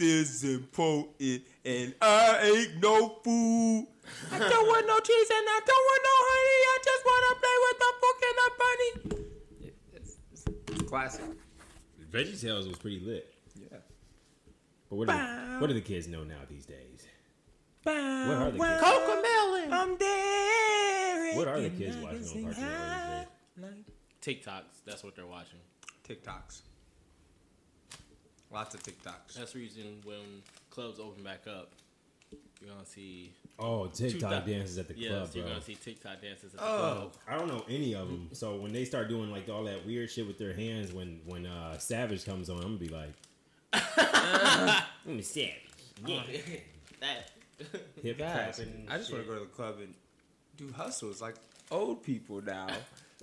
is important, and I ain't no fool. I don't want no cheese and I don't want no honey. I just want to play with the book and the bunny. It's, it's, it's classic. Veggie Tales was pretty lit. Yeah. But what do, the, what do the kids know now these days? What are the Wow. kids? Cocomelon. I'm there. What are the kids watching on Cartoon Network? TikToks. That's what they're watching. TikToks. Lots of TikToks. That's the reason when clubs open back up, you're gonna see Oh, TikTok 2000 dances at the yes, club, you're bro. gonna see TikTok dances at the Oh. club. I don't know any of them. So when they start doing like all that weird shit with their hands, when when uh, Savage comes on, I'm gonna be like, I'm Savage. Yeah. That Hip Guys, tapping. I just want to go to the club and do hustles like old people now.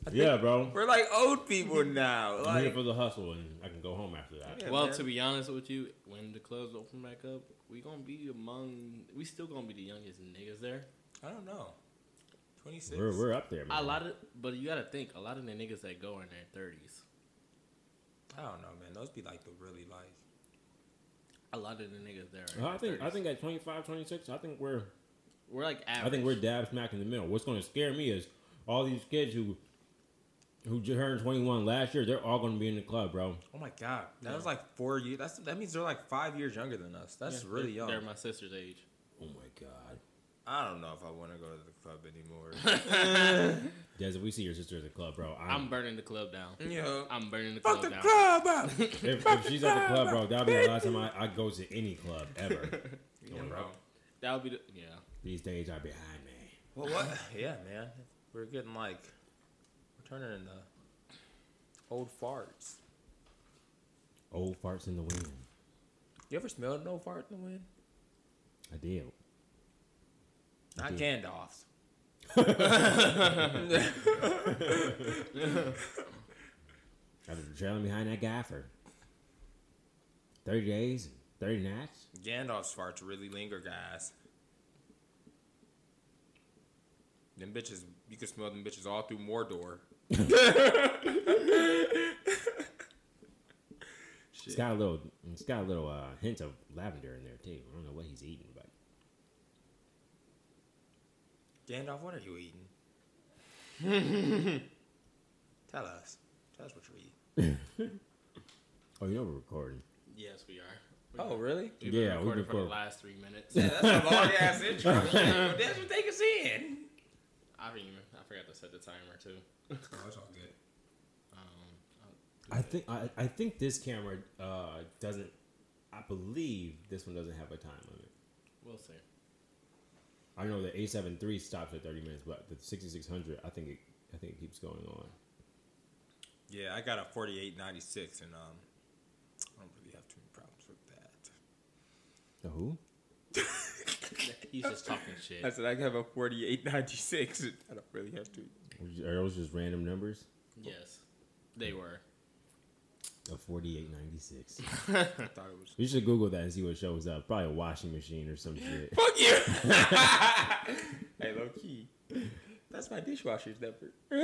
I Yeah, bro. We're like old people now. I'm here for the hustle, and I can go home after that. Yeah, well, man. to be honest with you, when the clubs open back up, we gonna be among. We still gonna be the youngest niggas there. I don't know. 26. We're we're up there, man. A lot of, but you gotta think, a lot of the niggas that go in their thirties. I don't know, man. Those be like the really like. A lot of the niggas there. Are in I their think I think at 25, 26, I think we're we're like average. I think we're dab smack in the middle. What's going to scare me is all these kids who who just turned 21 last year. They're all going to be in the club, bro. Oh my god, that was like four years. That's that means they're like five years younger than us. That's Yeah, really they're- young. They're my sister's age. Oh my god. I don't know if I want to go to the club anymore. Des, if we see your sister at the club, bro, I'm I'm, burning the club down. Yo, I'm burning the fuck club the down. club up. if, if she's at the club, bro, that'll be the last time I, I go to any club ever. Yeah, bro. That'll be the yeah. These days are behind me. Well, what? yeah, man. We're getting like turning into old farts. Old farts in the wind. You ever smelled an old fart in the wind? I did. Not did. Gandalf's. I've been trailing behind that guy for 30 days, 30 nights. Gandalf's farts really linger, guys. Them bitches, you can smell them bitches all through Mordor. It's got a little, it's got a little uh, hint of lavender in there too. I don't know what he's eating, but Gandalf, what are you eating? Tell us. Tell us what you're eating. oh, you know we're recording. Yes, we are. Oh, really? We've Yeah, been we've been for the last three minutes. That's a long ass intro. That's what they can see in. I didn't even. I forgot to set the timer too. Oh, it's all good. Um, I think I, I think this camera uh, doesn't. I believe this one doesn't have a time limit. we'll see. I know the A7 III stops at 30 minutes, but the 6600, I think it, I think it keeps going on. Yeah, I got a 4896, and um, I don't really have too many problems with that. The who? He's just talking shit. I said I have a 4896. and I don't really have to. Are those just random numbers? Yes, they were. A 4896. I thought it was. you should Google that and see what shows up. Probably a washing machine or some shit. Fuck you! hey, low key. That's my dishwasher's number. oh,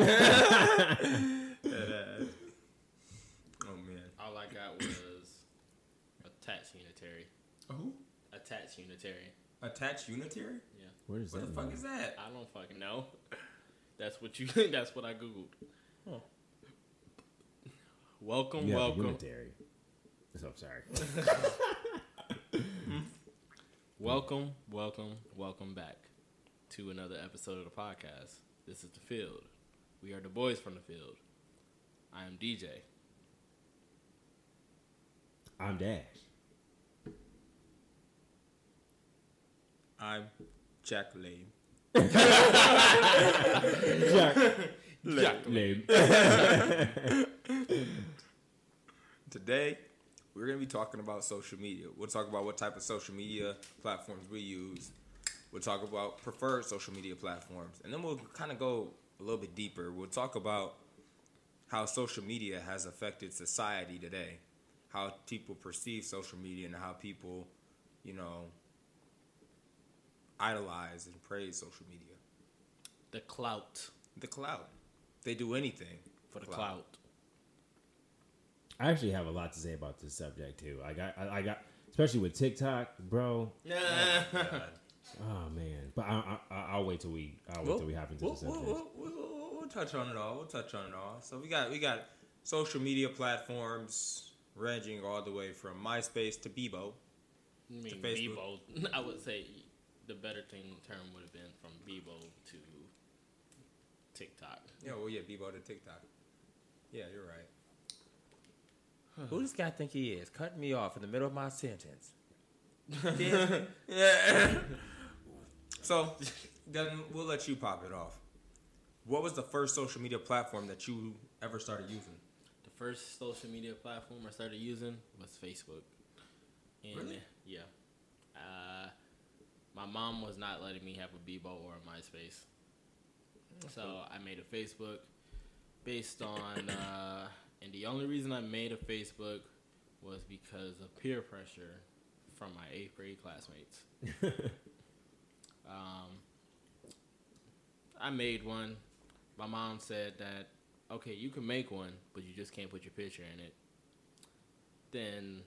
man. All I got was attached unitary. Who? Attached unitary. Attached unitary? Yeah, Where does What that the fuck mean? is that? I don't fucking know. That's what you. That's what I googled. Huh. Welcome, Yeah, welcome, unitary. So sorry. welcome, welcome, welcome back to another episode of the podcast. This is the field. We are the boys from the field. I am DJ. I'm Dash. I'm Jack Lame. Jack. Jack Lame. Today, we're going to be talking about social media. We'll talk about what type of social media platforms we use. We'll talk about preferred social media platforms. And then we'll kind of go a little bit deeper. We'll talk about how social media has affected society today, how people perceive social media, and how people, you know, idolize and praise social media. The clout The clout. They do anything for the Clout. clout. I actually have a lot to say about this subject too. I got, I, I got. especially with TikTok, bro. Yeah. Oh, oh man, but I, I, I- I'll wait till we I'll wait till we hop into we'll, the we'll, subject. we'll, we'll, we'll, we'll touch on it all. We'll touch on it all. So we got we got social media platforms ranging all the way from MySpace to Bebo. I mean, Facebook. Bebo. I would say the better thing term would have been from Bebo to TikTok. Yeah, well, yeah, Bebo to TikTok. Yeah, you're right. Who does this guy think he is? Cutting me off in the middle of my sentence. yeah. so, then we'll let you pop it off. What was the first social media platform that you ever started using? The first social media platform I started using was Facebook. And Really? yeah. Uh, my mom was not letting me have a Bebo or a MySpace. So I made a Facebook based on, uh, and the only reason I made a Facebook was because of peer pressure from my eighth grade classmates. um, I made one. My mom said that, okay, you can make one, but you just can't put your picture in it. Then,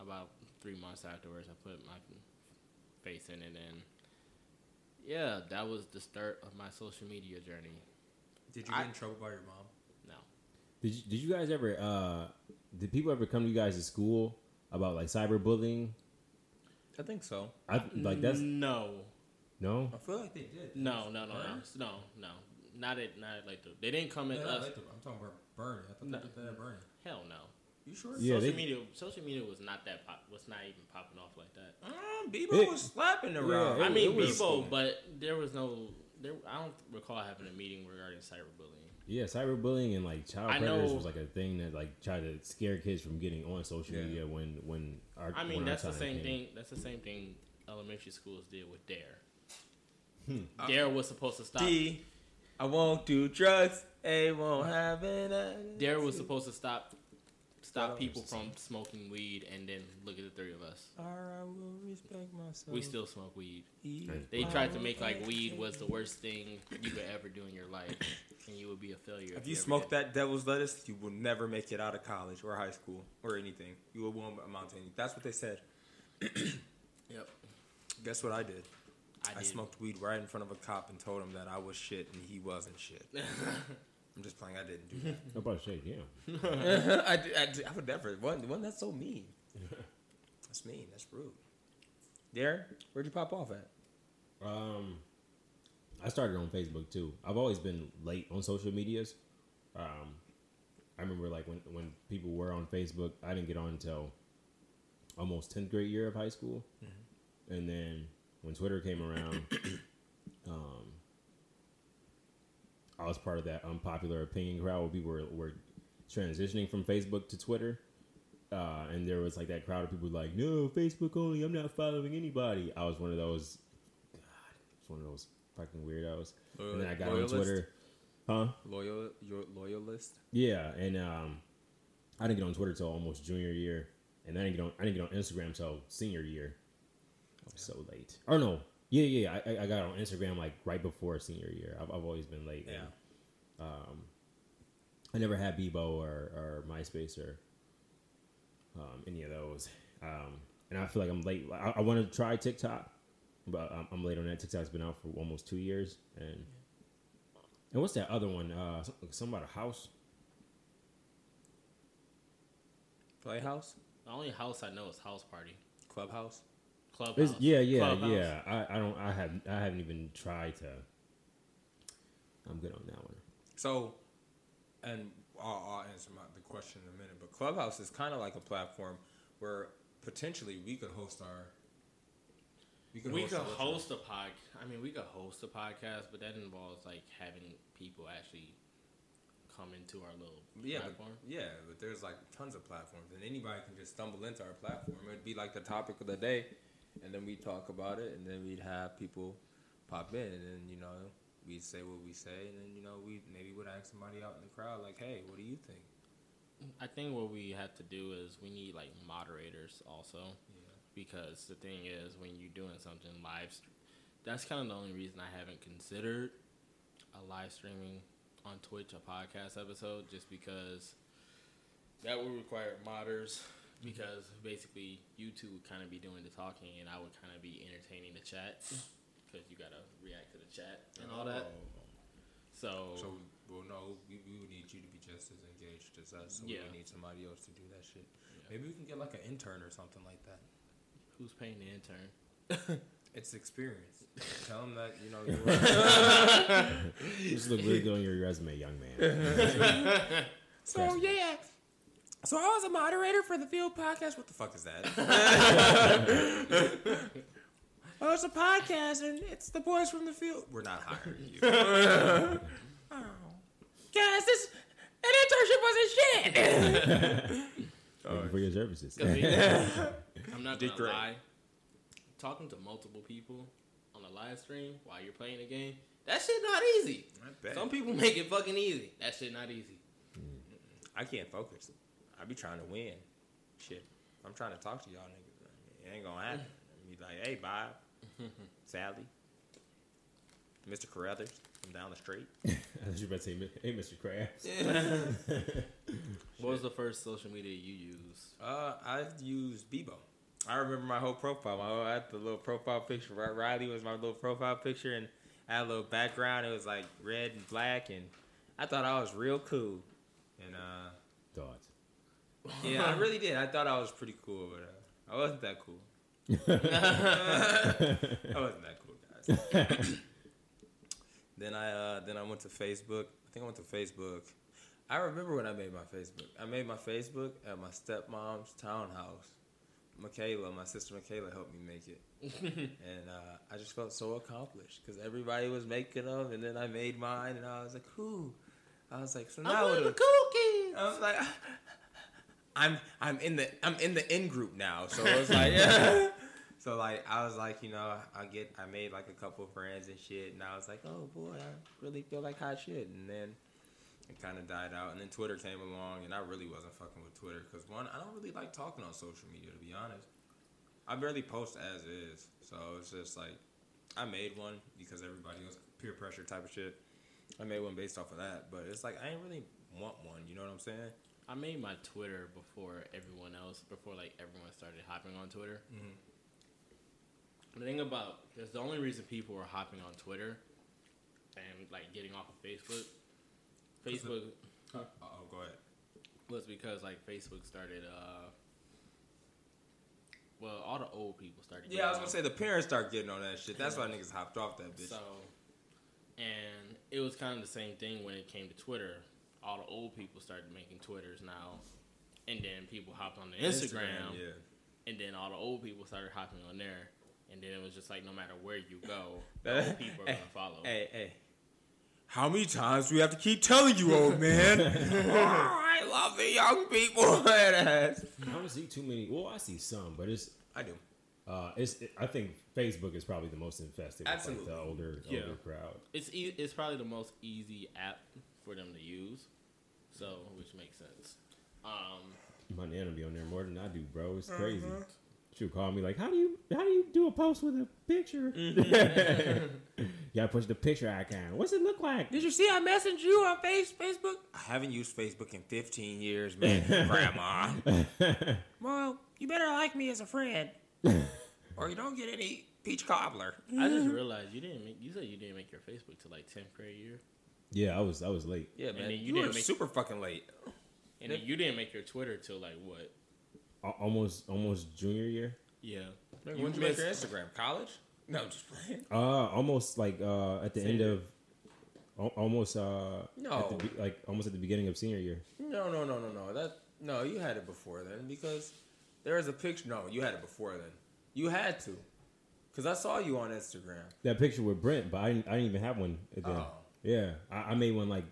about three months afterwards, I put my face in it, and yeah, that was the start of my social media journey. Did you I- get in trouble by your mom? No. Did you, did you guys ever uh did people ever come to you guys at school about like cyberbullying? I think so. I like that's no, no. I feel like they did. no, no, no, no, no, no. Not at, not at like the. They didn't come at Yeah, us. like the- I'm talking about burning. I thought No. they did that burning. Hell no. You sure? Yeah, social they- media, social media was not that pop. Was not even popping off like that. Mm, Bebo It- was slapping around. Yeah, I mean, was- Bebo, but there was no. There, I don't recall having a meeting regarding cyberbullying. Yeah, cyberbullying and like child I predators know- was like a thing that like tried to scare kids from getting on social Yeah. media when when our I mean, when our that's the same came. thing. That's the same thing elementary schools did with Dare. Hmm. Dare was supposed to stop. D, I won't do drugs. A won't have it. Dare was supposed to stop stop Well, people it's the from smoking weed, and then look at the three of us. Or I will respect myself. We still smoke weed. Right. They tried to make like weed was the worst thing you could ever do in your life, and you would be a failure. If you ever smoke did. that devil's lettuce, you will never make it out of college or high school or anything. You won't amount to anything. That's what they said. yep, Guess what I did? I, I, did. smoked weed right in front of a cop and told him that I was shit and he wasn't shit. I'm just playing. I didn't do I'm about to say, yeah. I, did- I, did- I would never. One, one that's so mean. That's mean. That's rude. Darren, where'd you pop off at? Um, I started on Facebook too. I've always been late on social medias. Um, I remember like when when people were on Facebook, I didn't get on until almost tenth grade year of high school, and then when Twitter came around, um, I was part of that unpopular opinion crowd where people were, were transitioning from Facebook to Twitter. Uh, and there was like that crowd of people like, no, Facebook only. I'm not following anybody. I was one of those. God, I was one of those fucking weirdos. and then I got Loyalist? on Twitter, huh? Loyal, your loyalist. Yeah, and um, I didn't get on Twitter till almost junior year, and I didn't get on. I didn't get on Instagram till senior year. I was so late. Or no, yeah, yeah. I, I- I got on Instagram like right before senior year. I've, I've always been late. Yeah. and, um, I never had Bebo or, or MySpace or um, any of those. Um, and I feel like I'm late. I, I want to try TikTok, but I'm, I'm late on that. TikTok's been out for almost two years, and and what's that other one? Uh, some, some about a house. Playhouse, The only house I know is House Party. clubhouse. Clubhouse. It's, yeah, yeah, Clubhouse. yeah. I, I don't. I have. I haven't even tried to. I'm good on that one. So, and I'll, I'll answer my, the question in a minute. But Clubhouse is kind of like a platform where potentially we could host our. We could We host could host a pod. I mean, we could host a podcast, but that involves like having people actually come into our little Yeah, but, yeah, but there's like tons of platforms, and anybody can just stumble into our platform. It'd be like the topic of the day, and then we talk about it, and then we'd have people pop in, and then you know we'd say what we say, and then you know we maybe would ask somebody out in the crowd like, hey, what do you think? I think what we have to do is we need like moderators also, Yeah. because the thing is when you're doing something live, that's kind of the only reason I haven't considered a live streaming on Twitch a podcast episode, just because that would require modders. Because basically you two would kind of be doing the talking and I would kind of be entertaining the chat because you gotta react to the chat and all that. So, So, well, no, we, we would need you to be just as engaged as us. So Yeah. we need somebody else to do that shit. Yeah. Maybe we can get like an intern or something like that. who's paying the intern? It's experience. Tell them that you know. You were, You just look really good on your resume, young man. so yeah. So I was a moderator for the Field Podcast. What the fuck is that? oh, it's a podcast, and it's the boys from the field. We're not hiring you. oh. Guys, this an internship wasn't shit. Thank oh, for your services. I'm not Did gonna great. lie. Talking to multiple people on a live stream while you're playing a game, that shit not easy. I bet. Some people make it fucking easy. That shit not easy. Mm. I can't focus. I be trying to win. Shit. I'm trying to talk to y'all niggas. It ain't gonna happen. Be like, hey, Bob, Sally, Mr. Carruthers from down the street. I was about to say, hey, Mr. Krabs. What was the first social media you used? Uh, I've used Bebo. I remember my whole profile. My whole, I had the little profile picture. Riley was my little profile picture, and I had a little background. It was like red and black, and I thought I was real cool. And uh, Thoughts. Yeah, I really did. I thought I was pretty cool, but uh, I wasn't that cool. I wasn't that cool, guys. then I uh, then I went to Facebook. I think I went to Facebook. I remember when I made my Facebook. I made my Facebook at my stepmom's townhouse. Michaela, my sister Michaela, helped me make it, and uh, I just felt so accomplished because everybody was making them, and then I made mine, and I was like, "Who?" I was like, "So now I'm what one of the cool kids. I was like, I'm I'm in the I'm in the in group now, so it was like, so like I was like, you know, I get I made like a couple friends and shit, and I was like, oh boy, I really feel like hot shit and then it kind of died out, and then Twitter came along, and I really wasn't fucking with Twitter because one, I don't really like talking on social media to be honest. I barely post as is, so it's just like I made one because everybody was peer pressure type of shit. I made one based off of that, but it's like I ain't really want one. You know what I'm saying? I made my Twitter before everyone else, before like everyone started hopping on Twitter. Mhm. The thing about, because the only reason people were hopping on Twitter and like getting off of Facebook, Facebook Oh, go ahead. was because like Facebook started. uh Well, all the old people started. Yeah, I was gonna say the parents start getting on that shit. That's why niggas hopped off that bitch. So, and it was kind of the same thing when it came to Twitter. All the old people started making Twitters now, and then people hopped on the Instagram, yeah. and then all the old people started hopping on there, and then it was just like no matter where you go, the old people are hey, gonna follow. Hey, hey. How many times do we have to keep telling you, old man? oh, I love the young people. I don't see too many. Well, I see some, but it's I do. uh, it's. I think Facebook is probably the most infested with like, the older Yeah. older crowd. It's e- it's probably the most easy app for them to use, so which makes sense. Um, My nana be on there more than I do, bro. It's mm-hmm. crazy. She'll call me like, "How do you how do you do a post with a picture? Mm-hmm. you gotta push the picture icon. What's it look like? Did you see I messaged you on face Facebook? I haven't used Facebook in 15 years, man, Grandma. well, you better like me as a friend, or you don't get any peach cobbler. I just mm-hmm. realized you didn't make. You said you didn't make your Facebook till like tenth grade year, Yeah, I was I was late. Yeah, man, then you you, didn't were make- super fucking late. and then you didn't make your Twitter till like what? Al- Almost almost junior year. Yeah, When You did you make your Instagram? College? No, I'm just playing. Uh, almost like uh at the end Senior. of, almost uh at No. the, like almost at the beginning of senior year. No, no, no, no, no. That no, you had it before then because there is a picture. No, you had it before then. You had to, cause I saw you on Instagram. That picture with Brent, but I didn't, I didn't even have one then. Oh. Yeah, I, I made one like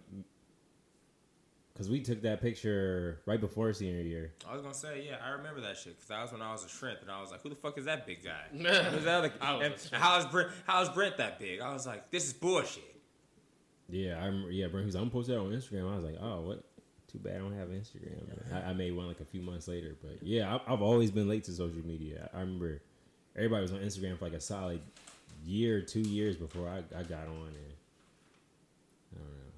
because we took that picture right before senior year. I was gonna say, yeah, I remember that shit because that was when I was a shrimp, and I was like, who the fuck is that big guy? Who's that other? I was and a how is Brent? How is Brent that big? I was like, this is bullshit. Yeah, I remember. Yeah, Brent, he's like, I'm posted that on Instagram. I was like, oh, what? Too bad I don't have Instagram. I, I made one like a few months later, but yeah, I, I've always been late to social media. I, I remember everybody was on Instagram for like a solid year, two years before I, I got on, and I don't know.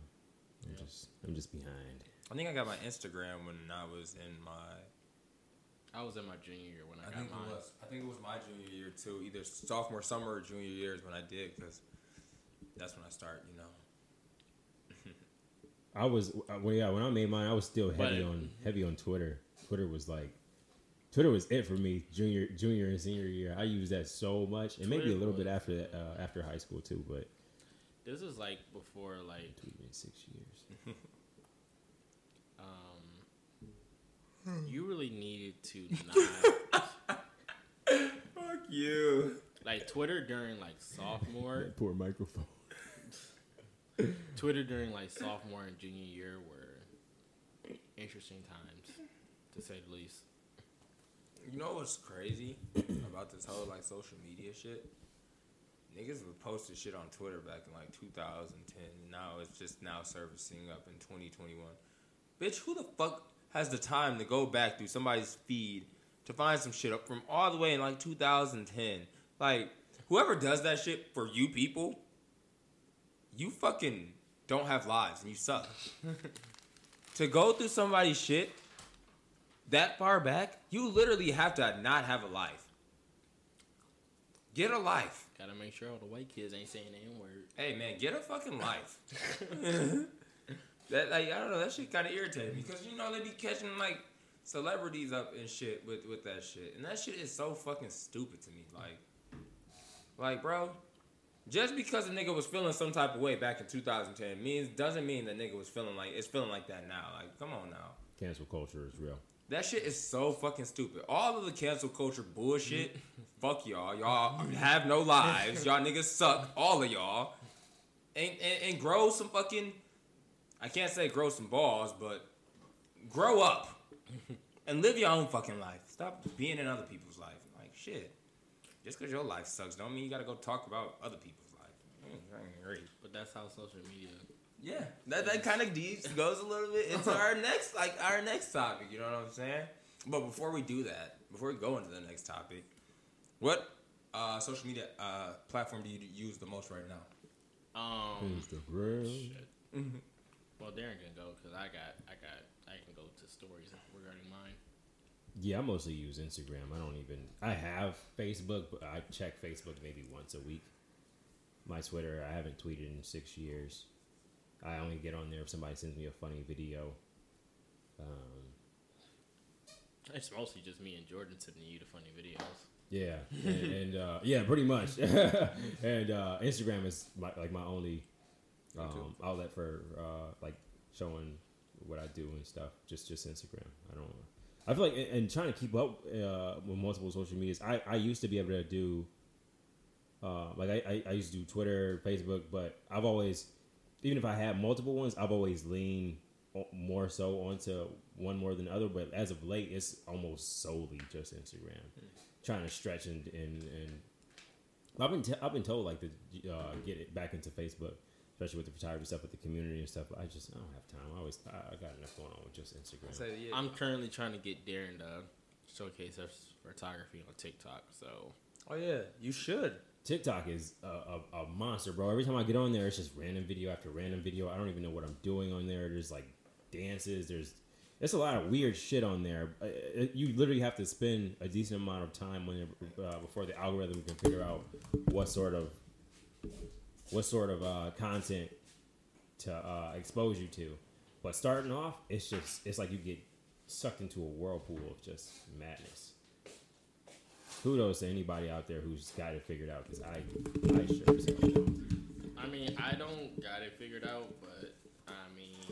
I'm Yeah. just I'm just behind. I think I got my Instagram when I was in my I was in my junior year when I, I got think mine. it was. I think it was my junior year too. Either sophomore summer or junior years when I did, because that's when I start. You know. I was uh, well, yeah. When I made mine, I was still heavy But- on heavy on Twitter. Twitter was like, Twitter was it for me junior junior and senior year. I used that so much, and maybe a Twitter little bit after that, uh, after high school too. But This is like before like it took six years. um, you really needed to not Fuck you. like Twitter during like sophomore. That poor microphone. Twitter during like sophomore and junior year were interesting times, to say the least. You know what's crazy about this whole like social media shit? Niggas would posted shit on Twitter back in like 2010. And now it's just now servicing up in 2021. Bitch, who the fuck has the time to go back through somebody's feed to find some shit up from all the way in like 2010? Like, whoever does that shit for you people, you fucking don't have lives and you suck. to go through somebody's shit that far back, you literally have to not have a life. Get a life. Gotta make sure all the white kids ain't saying the N word. Hey man, get a fucking life. that like I don't know, that shit kind of irritated me because you know they be catching like celebrities up and shit with with that shit, and that shit is so fucking stupid to me. Like, like bro, just because a nigga was feeling some type of way back in 2010 means doesn't mean that nigga was feeling like it's feeling like that now. Like, come on now. Cancel culture is real. That shit is so fucking stupid. All of the cancel culture bullshit. fuck y'all. Y'all have no lives. Y'all niggas suck. All of y'all. And, and and grow some fucking. I can't say grow some balls, but grow up and live your own fucking life. Stop being in other people's life. Like shit. Just because your life sucks, don't mean you gotta go talk about other people's life. I agree. But that's how social media. Yeah, that that kind of deep goes a little bit into our next like our next topic. You know what I'm saying? But before we do that, before we go into the next topic, what uh, social media uh, platform do you use the most right now? Um, Instagram. shit. Well, Darren can go because I got, I got, I can go to stories regarding mine. Yeah, I mostly use Instagram. I don't even. I have Facebook, but I check Facebook maybe once a week. My Twitter, I haven't tweeted in six years. I only get on there if somebody sends me a funny video. Um, It's mostly just me and Jordan sending you the funny videos. yeah, and, and uh, yeah, pretty much. and uh, Instagram is my, like my only um, outlet for uh, like showing what I do and stuff. Just just Instagram. I don't. I feel like and, and trying to keep up uh, with multiple social medias. I, I used to be able to do. Uh, like I, I, I used to do Twitter, Facebook, but I've always, even if I had multiple ones, I've always leaned more so onto one more than the other. But as of late, it's almost solely just Instagram, trying to stretch and and, and I've been t- I've been told like to uh, get it back into Facebook, especially with the photography stuff with the community and stuff. But I just I don't have time. I always I, I got enough going on with just Instagram. So, yeah. I'm currently trying to get Darren to showcase his photography on TikTok. So oh yeah, you should. TikTok is a, a, a monster, bro. Every time I get on there, it's just random video after random video. I don't even know what I'm doing on there. There's like dances. There's it's a lot of weird shit on there. Uh, you literally have to spend a decent amount of time when uh, before the algorithm can figure out what sort of what sort of uh, content to uh, expose you to. But starting off, it's just it's like you get sucked into a whirlpool of just madness. Kudos to anybody out there who's got it figured out because I I sure as hell don't. I mean, I don't got it figured out, but I mean,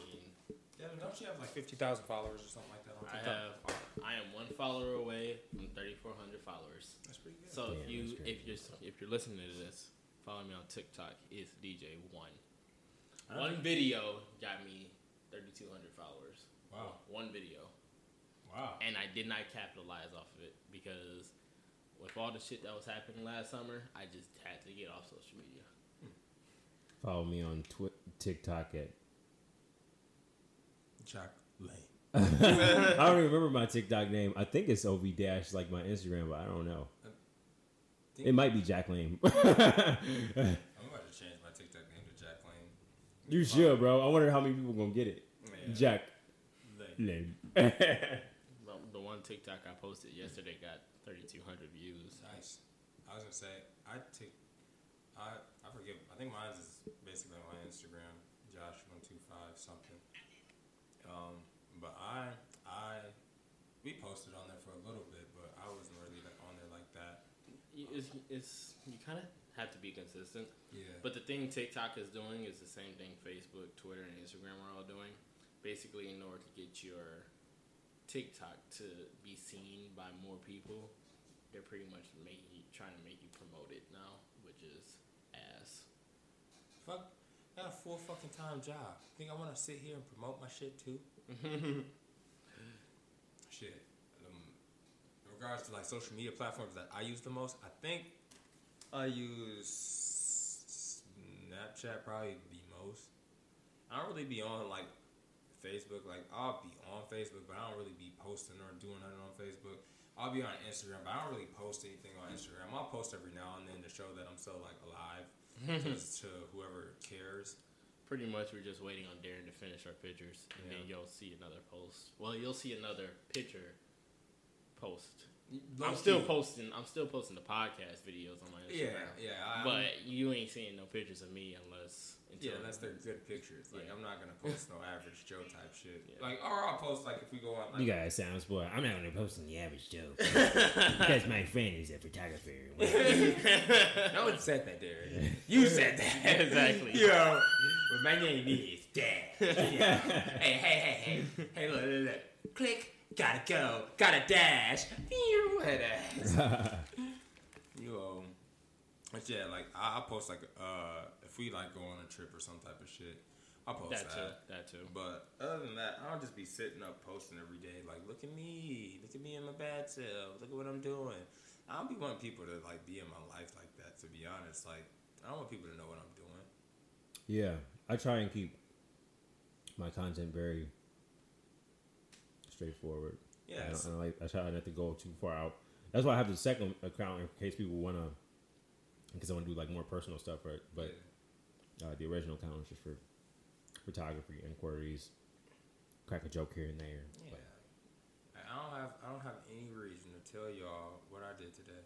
Yeah, don't you have like fifty thousand followers or something like that on TikTok? I have, I am one follower away from 3,400 followers. That's pretty good. So Damn, if you if you're if you're listening to this, follow me on TikTok. It's DJ One. Ah. One video got me 3,200 followers. Wow. One video, Wow. and I did not capitalize off of it because with all the shit that was happening last summer, I just had to get off social media. Follow me on twi- TikTok at Jack Lane. I don't even remember my TikTok name. I think it's OV Dash like my Instagram, but I don't know. Think- It might be Jack Lane. I'm about to change my TikTok name to Jack Lane. you should, bro. I wonder how many people gonna get it. Yeah. Jack Lane. Lane. The, the one one TikTok I posted yesterday got 3,200 views. Nice. I was gonna say I take I I forget I think mine is basically on my Instagram, Josh one two five something. Um, but I I we posted on there for a little bit, but I wasn't really like on there like that. It's, it's you kind of have to be consistent. Yeah. But the thing TikTok is doing is the same thing Facebook, Twitter, and Instagram are all doing. Basically, in order to get your TikTok to be seen by more people, they're pretty much making you, trying to make you promote it now, which is ass. Fuck, I got a full fucking time job. Think I want to sit here and promote my shit too? shit. Um, in regards to like social media platforms that I use the most, I think I use Snapchat probably the most. I don't really be on like Facebook. Like I'll be on Facebook, but I don't really be posting or doing nothing on Facebook. I'll be on Instagram, but I don't really post anything on Instagram. I'll post every now and then to show that I'm still like alive, to whoever cares. Pretty much, we're just waiting on Darren to finish our pictures, and then you'll see another post. Well, you'll see another picture post. I'm Low-key. still posting. I'm still posting the podcast videos on my Instagram. yeah. I, But you ain't seeing no pictures of me unless Yeah, unless they're good pictures. Like Yeah. I'm not gonna post no average Joe type shit. Yeah. Like or I'll post like if we go on like You guys sound spoiled. I'm not gonna post on the average Joe because my friend is a photographer. no one said that, Derek. You said that Exactly. Yo, but my name is Dad. Yeah. hey, hey, hey, hey, hey! Look, look, look. Click. Gotta go. Gotta dash. Head ass. You um, but yeah, like I, I post like uh, if we like go on a trip or some type of shit, I'll post that that. too. That too. But other than that, I don't just be sitting up posting every day. Like, look at me, look at me in my bad self, look at what I'm doing. I don't be wanting people to like be in my life like that. To be honest, like I don't want people to know what I'm doing. yeah, I try and keep my content very straightforward. I, Yeah, don't, I, don't like, I try not to go too far out. That's why I have the second account in case people want to, because I want to do like more personal stuff, right? But uh, the original account is just for photography inquiries, crack a joke here and there. yeah. But I don't have I don't have any reason to tell y'all what I did today.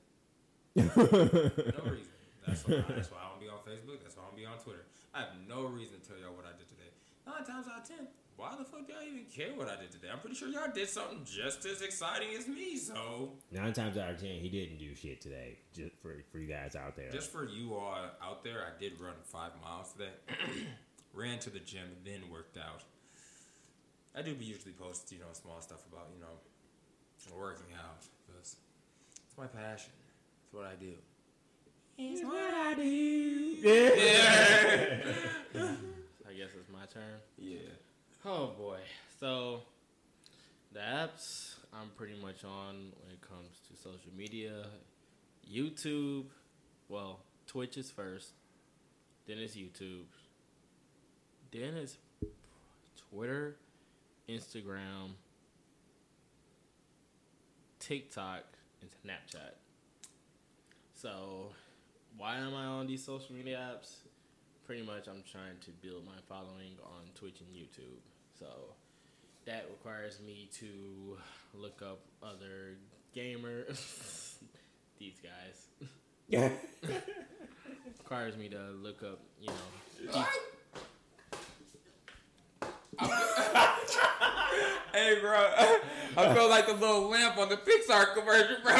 no reason. That's why, that's why I don't be on Facebook. That's why I don't be on Twitter. I have no reason to tell y'all what I did today. Nine times out of ten, why the fuck y'all even care what I did today? I'm pretty sure y'all did something just as exciting as me. So Nine times out of ten, he didn't do shit today. Just for for you guys out there. just for you all out there, I did run five miles today. Ran to the gym, then worked out. I do be usually post, you know, small stuff about, you know, working out. Because it's my passion. It's what I do. It's what I do. Yeah. I guess it's my turn. Yeah. Oh boy. So the apps I'm pretty much on when it comes to social media, YouTube, well, Twitch is first, then it's YouTube, then it's Twitter, Instagram, TikTok, and Snapchat. So, why am I on these social media apps? Pretty much, I'm trying to build my following on Twitch and YouTube. So, that requires me to look up other gamers. These guys. Yeah. requires me to look up, you know. Hey, bro. I feel like the little lamp on the Pixar commercial, bro.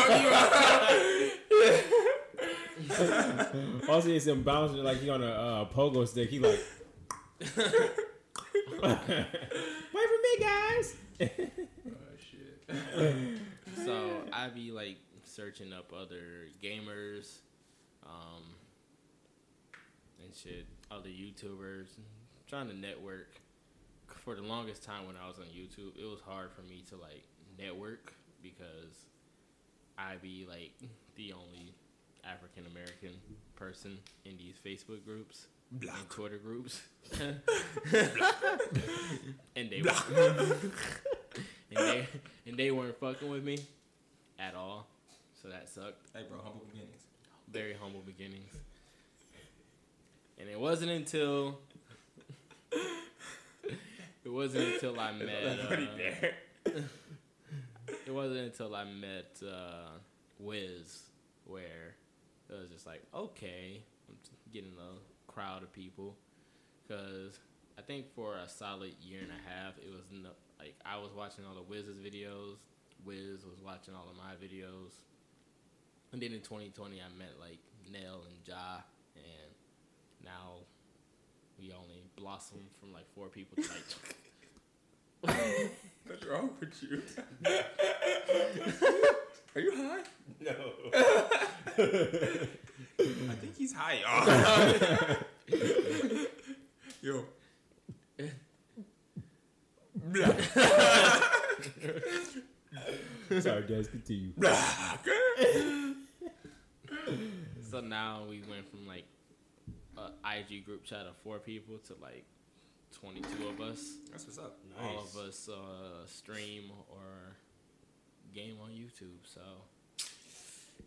You also, it's him bouncing like he on a uh, pogo stick. He like, wait for me, guys. oh, shit. So I be like searching up other gamers, um, and shit, other YouTubers, trying to network. For the longest time when I was on YouTube, it was hard for me to like network because I be like the only African American person in these Facebook groups and Black. Twitter groups, and they Black. and they and they weren't fucking with me at all. So that sucked. Hey, bro. Humble beginnings. Very humble beginnings. And it wasn't until it wasn't until I met Put it uh, it wasn't until I met uh, Wiz where it was just like, okay, I'm getting a crowd of people. Because I think for a solid year and a half, it was no, like I was watching all the Wiz's videos. Wiz was watching all of my videos. And then in 2020, I met like Nell and Ja, and now we only blossomed from like four people to like What's wrong with you? Are you high? No. I think he's high, y'all. Yo. Sorry, guys. Continue. So now we went from like a IG group chat of four people to like 22 of us. That's what's up. All of us uh, stream or game on YouTube. So,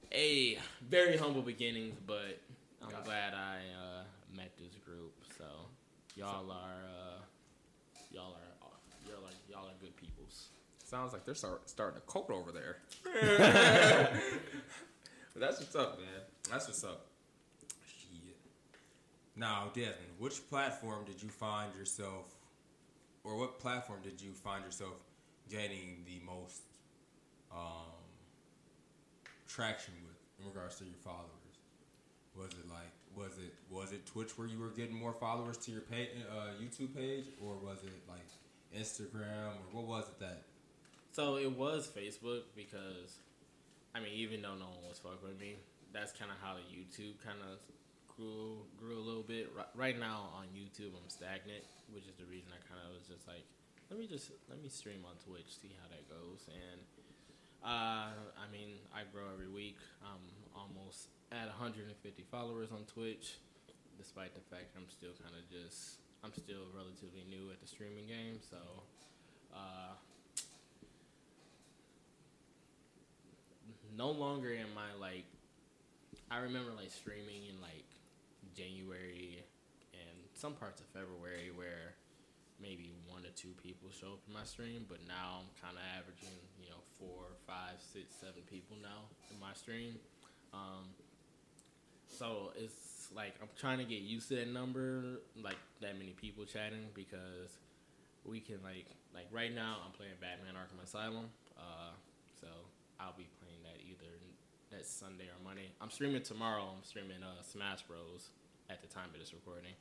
hey, very humble beginnings, but I'm Gotcha. glad I uh, met this group. So, y'all are uh, y'all are y'all are y'all are good peoples. Sounds like they're start, starting a cult over there. but that's what's up, man. That's what's up. Shit. Now, Desmond, which platform did you find yourself, or what platform did you find yourself getting the most um, traction with in regards to your followers? Was it like was it was it Twitch where you were getting more followers to your pay, uh, YouTube page, or was it like Instagram, or what was it that So it was Facebook because, I mean, even though no one was fucking with me, that's kind of how the YouTube kind of grew grew a little bit. Ri- Right now on YouTube, I'm stagnant, which is the reason I kind of was just like, let me just let me stream on Twitch, see how that goes. And uh, I mean, I grow every week. I'm almost at 150 followers on Twitch, despite the fact I'm still kind of just I'm still relatively new at the streaming game, so. Uh, no longer am I like I remember like streaming in like January and some parts of February where maybe one or two people show up in my stream, but now I'm kind of averaging four, five, six, seven people now in my stream. Um, so it's like I'm trying to get used to that number, like that many people chatting because we can like like right now I'm playing Batman Arkham Asylum. Uh, so I'll be playing that either that Sunday or Monday. I'm streaming tomorrow. I'm streaming uh, Smash Bros. at the time of this recording.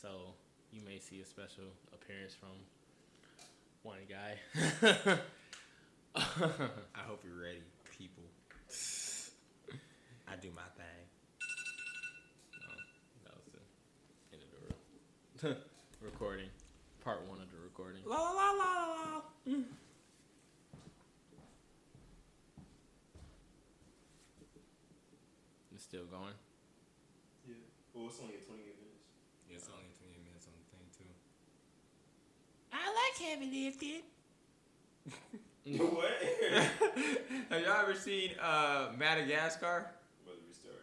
So you may see a special appearance from one guy. I hope you're ready, people. I do my thing. Oh, that was the end of the re- recording. Part one of the recording. La la la la la. Mm. It's still going. Yeah. Well, it's only 28 minutes. Yeah, it's only 28 minutes on the thing too. I like heavy lifting. what? Have y'all ever seen uh, Madagascar? Whether we started.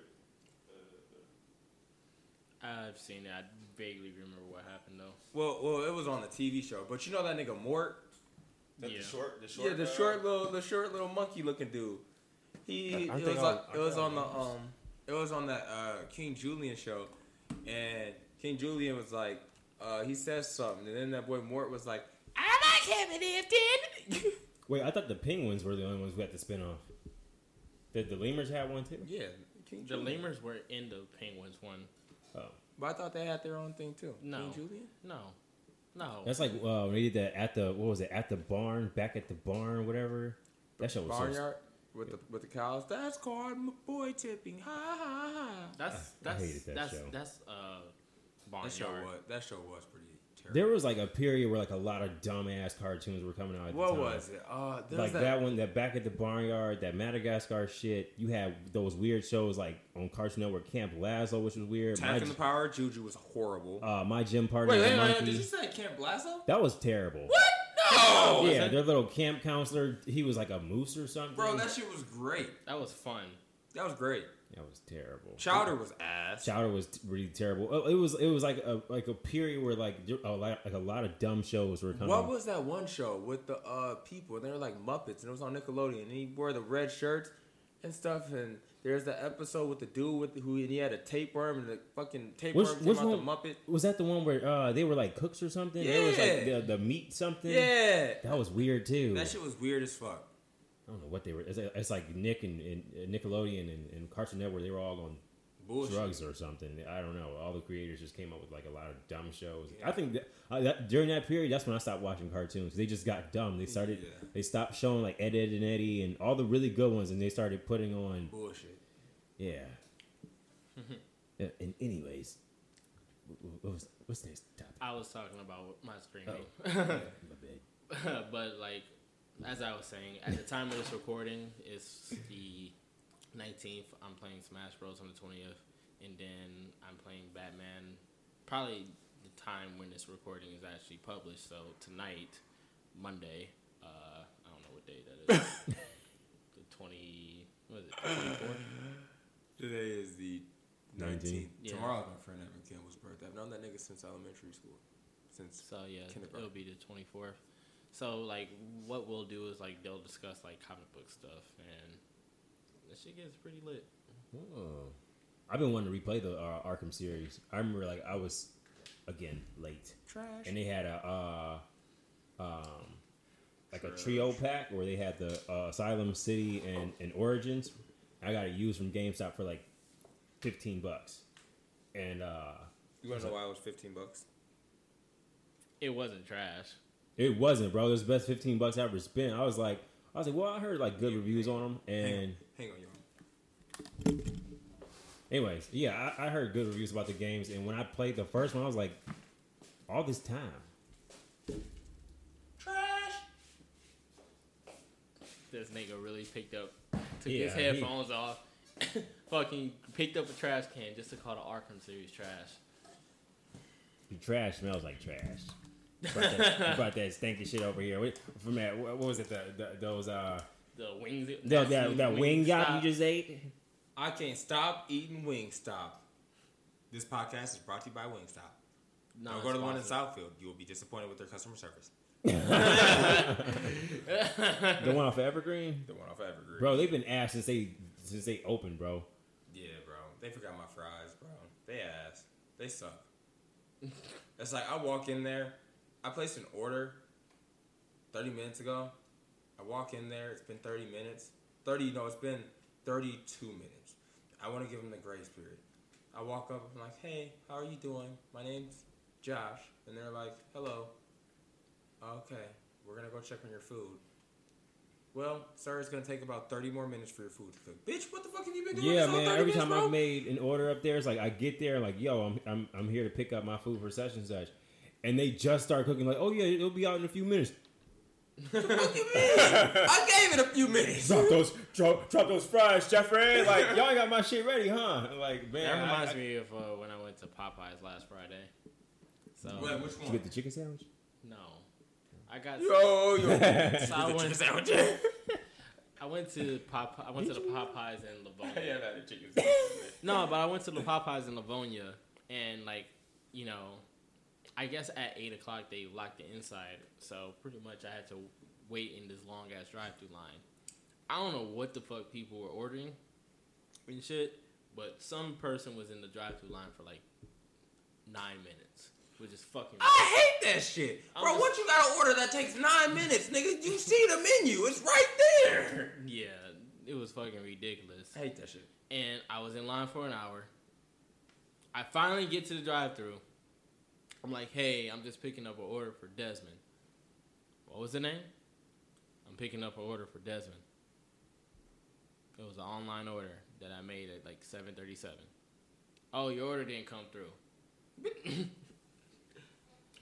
I've seen it. I vaguely remember what happened though. Well, well, it was on the TV show, but you know that nigga Mort. That Yeah. the short, the short. yeah, the uh, short little, the short little monkey looking dude. He, Aren't it was like, aren't it was on the members? um, it was on that uh, King Julien show, and King Julien was like, uh, he says something, and then that boy Mort was like, I like heavy lifting. Wait, I thought the penguins were the only ones who had the spin off. Did the lemurs have one too? yeah, King The Julien. lemurs were in the penguins one. Oh. But I thought they had their own thing too. No. King Julien. No, no. That's like uh, when they did that at the what was it at the barn, back at the barn, whatever. That show was so. Barnyard with the with the cows. That's called m- boy tipping. Ha ha ha. that's I that's hated that that's show. that's uh That show barnyard. was that show was pretty terrible. There was like a period where like a lot of dumbass cartoons were coming out. At what the time. was it? Uh, there Like was that. one, that back at the barnyard, that Madagascar shit. You had those weird shows like on Cartoon Network, Camp Lazlo, which was weird. My, Attack in the Power Juju was horrible. uh, my gym partner, wait, the wait, wait, did you say Camp Lazlo? That was terrible. What? No, Yeah, their little camp counselor. He was like a moose or something. bro, that shit was great. That was fun. That was great. That was terrible. Chowder was ass. Chowder was really terrible. Oh, It was it was like a like a period where like a lot, like a lot of dumb shows were coming. What was that one show with the uh people? They were like Muppets, and it was on Nickelodeon. And he wore the red shirts and stuff. And there's the episode with the dude with the, who he had a tapeworm, and the fucking tapeworm Which- came which out one- the Muppet. was that the one where uh, they were like cooks or something? It was like Yeah. the, the meat something. Yeah, that was weird too. that shit was weird as fuck. I don't know what they were. It's, it's like Nick and, and and Nickelodeon and, and Cartoon Network. They were all on Bullshit. drugs or something. I don't know. All the creators just came up with like a lot of dumb shows. I think that, uh, that during that period, that's when I stopped watching cartoons. They just got dumb. They started. Yeah. They stopped showing like Ed, Edd n Eddy and all the really good ones, and they started putting on. Bullshit. Yeah. Yeah, and anyways, what was, what's next topic? I was talking about my screaming. My bad. but like as I was saying, at the time of this recording, it's the 19th. I'm playing Smash Bros on the 20th, and then I'm playing Batman. Probably the time when this recording is actually published. So tonight, Monday. Uh, I don't know what day that is. the 20. What is it? 24th. Today is the 19th. 19th. Yeah. Tomorrow's my friend Evan Campbell's birthday. I've known that nigga since elementary school. Since So yeah, Kindergarten. it'll be the 24th. So like, what we'll do is like they'll discuss like comic book stuff, and that shit gets pretty lit. Oh. I've been wanting to replay the uh, Arkham series. I remember like I was again late, trash. and they had a uh, um, like a trio pack where they had the uh, Asylum City and, and Origins. I got it used from GameStop for like fifteen bucks, and uh, you wanna know why it was 15 bucks? It wasn't trash. It wasn't, bro. It was the best fifteen bucks I ever spent. I was like, I was like, well, I heard like good reviews on them, Hang and on, hang on, y'all. anyways, yeah, I, I heard good reviews about the games, and when I played the first one, I was like, all this time. Trash. This nigga really picked up, took Yeah, his he- headphones off, fucking picked up a trash can just to call the Arkham series trash. The trash smells like trash. Brought that, brought that stinky shit over here. What- From that, what what was it? The, the those uh, The wings. that that, that wing yacht stop. you just ate. I can't stop eating Wingstop. This podcast is brought to you by Wingstop. Not Don't go to the one in. Southfield. You will be disappointed with their customer service. The one off of Evergreen, The one off Evergreen. bro. They've been ass since they since they opened, bro. Yeah, bro. They forgot my fries, bro. They ass. They suck. it's like I walk in there. I placed an order 30 minutes ago. I walk in there. It's been 30 minutes. 30, no, it's been 32 minutes. I want to give them the grace period. I walk up. I'm like, hey, how are you doing? My name's Josh. And they're like, hello. Okay, we're going to go check on your food. Well, sir, it's gonna take about thirty more minutes for your food to cook. Bitch, what the fuck have you been doing? Yeah, man. 30 Every minutes, time bro? I've made an order up there, it's like I get there, like, yo, I'm I'm I'm here to pick up my food for such and such, and they just start cooking. Like, oh yeah, it'll be out in a few minutes. What you mean? I gave it a few minutes. Drop those, drop, drop those fries, Jeffrey. Like, y'all ain't got my shit ready, huh? Like, man, That reminds I- me of uh, when I went to Popeyes last Friday. So Wait, which Did you get the chicken sandwich? no, I got. Yo, yo. so I the chicken went. sandwich. I went to Pop. I went to the Popeyes in Livonia. yeah, that the chicken sandwich. No, but I went to the Popeyes in Livonia, and like, you know, I guess at eight o'clock they locked the inside, so pretty much I had to wait in this long ass drive through line. I don't know what the fuck people were ordering and shit, but some person was in the drive through line for like nine minutes, which is fucking. I hate that shit, I'm bro. just- What you gotta order that takes nine minutes, nigga? You see the menu? It's right there. yeah, it was fucking ridiculous. I hate that shit. and I was in line for an hour. I finally get to the drive-through. I'm like, "Hey, I'm just picking up an order for Desmond." What was the name? I'm picking up an order for Desmond. It was an online order that I made at like 7:37. Oh, your order didn't come through. I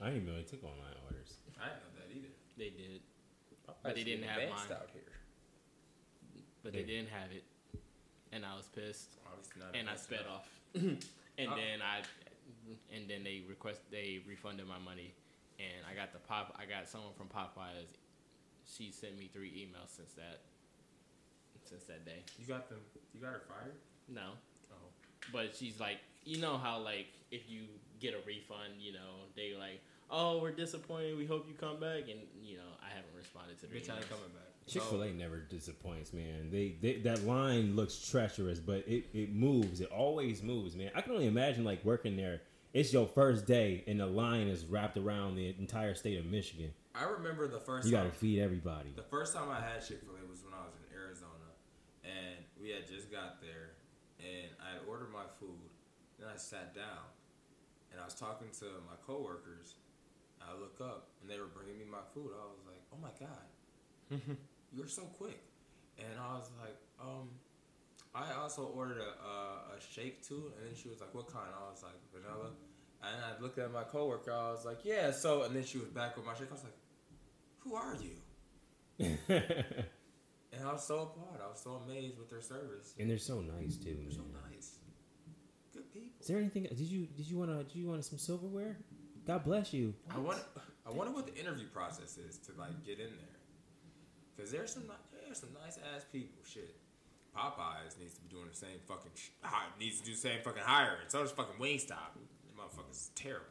didn't even really take online orders. I didn't know that either. They did, But they didn't have mine. out here. but they didn't have it, and I was pissed. Obviously not and I sped enough. off. and Oh. then I, and then they request they refunded my money, and I got the pop. I got someone from Popeyes. She sent me three emails since that. since that day. You got them. You got her fired. No, Oh. but she's like, you know how like if you get a refund, you know they like, oh, we're disappointed. We hope you come back, and you know I haven't responded to the Bitch, I ain't coming back. Chick Fil A oh. never disappoints, man. They, they that line looks treacherous, but it, it moves. It always moves, man. I can only imagine like working there. It's your first day, and the line is wrapped around the entire state of Michigan. I remember the first. You got to feed everybody. The first time I had Chick Fil A was when I was in Arizona, and we had just got there, and I had ordered my food. Then I sat down, and I was talking to my coworkers. I look up, and they were bringing me my food. I was like, "Oh my god, you're so quick!" And I was like, "Um, I also ordered a, a, a shake too." And then she was like, "What kind?" I was like, "Vanilla." And I looked at my coworker. I was like, "Yeah." So, and then she was back with my shake. I was like, "Who are you?" And I was so applauded. I was so amazed with their service. and they're so nice too. They're so nice. Good people. Is there anything? Did you did you want to did you want some silverware? God bless you. I wonder, I wonder what the interview process is to like get in there. Cause there's some there's some nice ass people. Shit, Popeyes needs to be doing the same fucking sh- needs to do the same fucking hiring. So does fucking Wingstop. The motherfuckers is terrible.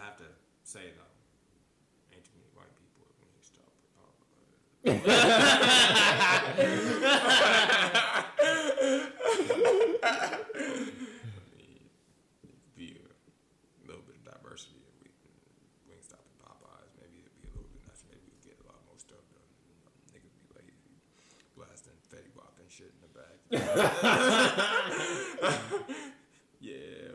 I have to say though, ain't too many white people at Wingstop or Popeyes. be a little bit of diversity in Wing- Wingstop and Popeyes. Maybe it'd be a little bit nicer. Maybe we'd get a lot more stuff done. Niggas be lazy, blasting Fetty Wap and shit in the back. yeah,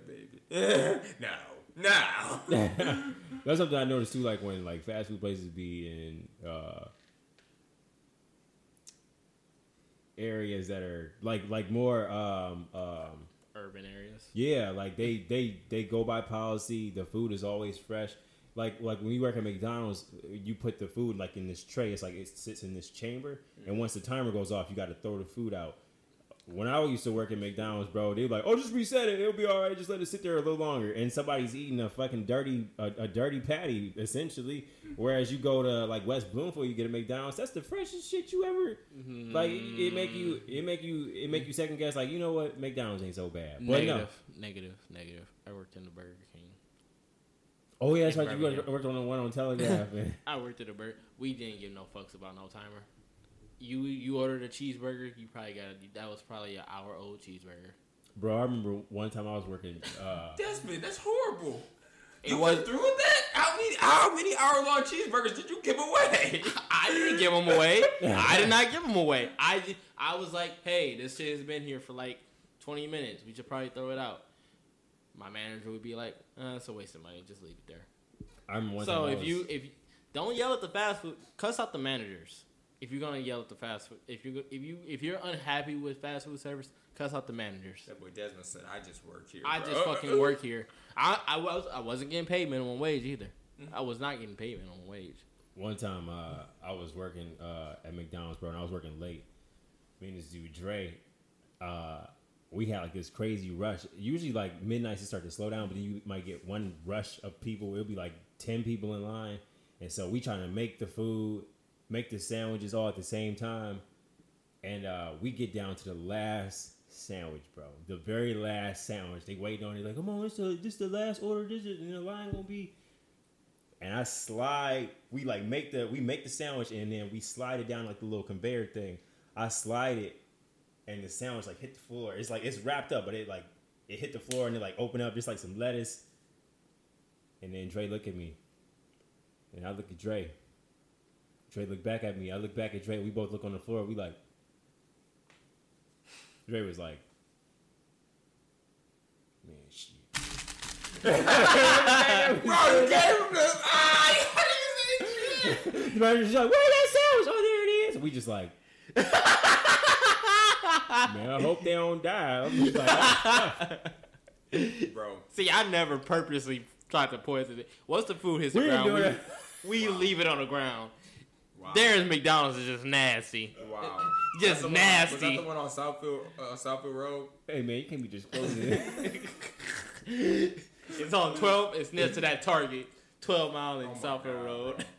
baby. now, now. That's something I noticed too. Like when like fast food places be in uh, areas that are like like more um, um, Urban areas. yeah, like they they they go by policy. The food is always fresh. Like like when you work at McDonald's, you put the food like in this tray. It's like it sits in this chamber, and once the timer goes off, you got to throw the food out. When I used to work at McDonald's, bro, they were like, "Oh, just reset it. It'll be all right. Just let it sit there a little longer." And somebody's eating a fucking dirty a, a dirty patty essentially. Whereas you go to like West Bloomfield, you get a McDonald's. That's the freshest shit you ever. Like it make you it make you it make you second guess. Like you know what, McDonald's ain't so bad. But no. Negative, negative, negative. I worked in the Burger King. Oh yeah, that's right. You worked on the one on Telegraph, man. I worked at a burger. We didn't give no fucks about no timer. You you ordered a cheeseburger. You probably got that was probably an hour old cheeseburger. Bro, I remember one time I was working. Uh, Desmond, that's horrible. It You was- went through with that? How many how many hour long cheeseburgers did you give away? I didn't give them away. I did not give them away. I I was like, hey, this shit has been here for like 20 minutes. We should probably throw it out. My manager would be like, uh, it's a waste of money. Just leave it there. I'm one so time I if was- you if don't yell at the fast food, cuss out the managers. If you're gonna yell at the fast food, if you if you if you're unhappy with fast food service, cuss out the managers. that boy Desmond said, I just work here. I bro." just fucking work here. I, I was I wasn't getting paid minimum wage either. Mm-hmm. I was not getting paid minimum wage. one time uh, I was working uh, at McDonald's, bro, and I was working late. Me and this dude Dre, uh, we had like this crazy rush. Usually like midnight to start to slow down, but then you might get one rush of people. It'll be like ten people in line, and so we trying to make the food, make the sandwiches all at the same time, and uh, we get down to the last sandwich, bro. The very last sandwich. They waiting on it like, come on, it's the this the last order. This is and the line gonna be and I slide. We like make the we make the sandwich and then we slide it down like the little conveyor thing. I slide it, and the sandwich like hit the floor. It's like it's wrapped up, but it like it hit the floor and it like opened up just like some lettuce. And then Dre look at me, and I look at Dre. Dre look back at me. I look back at Dre. We both look on the floor. We like. Dre was like, "Man, shit." Bro, you gave him this eye. How do you say shit? The manager's like, "Where's that sandwich? Oh, there it is." We just like, man, I hope they don't die. I'm just like, ah, ah. Bro, See, I never purposely tried to poison it. What's the food hits the We ground, we, that. we leave it on the ground. Wow. There's McDonald's is just nasty. Wow. Just That's the one- nasty. Was that the one on Southfield, uh, Southfield Road? hey man, you can't be disclosing it. It's on 12. It's near to that Target, 12 mile in Oh Southfield God, Road.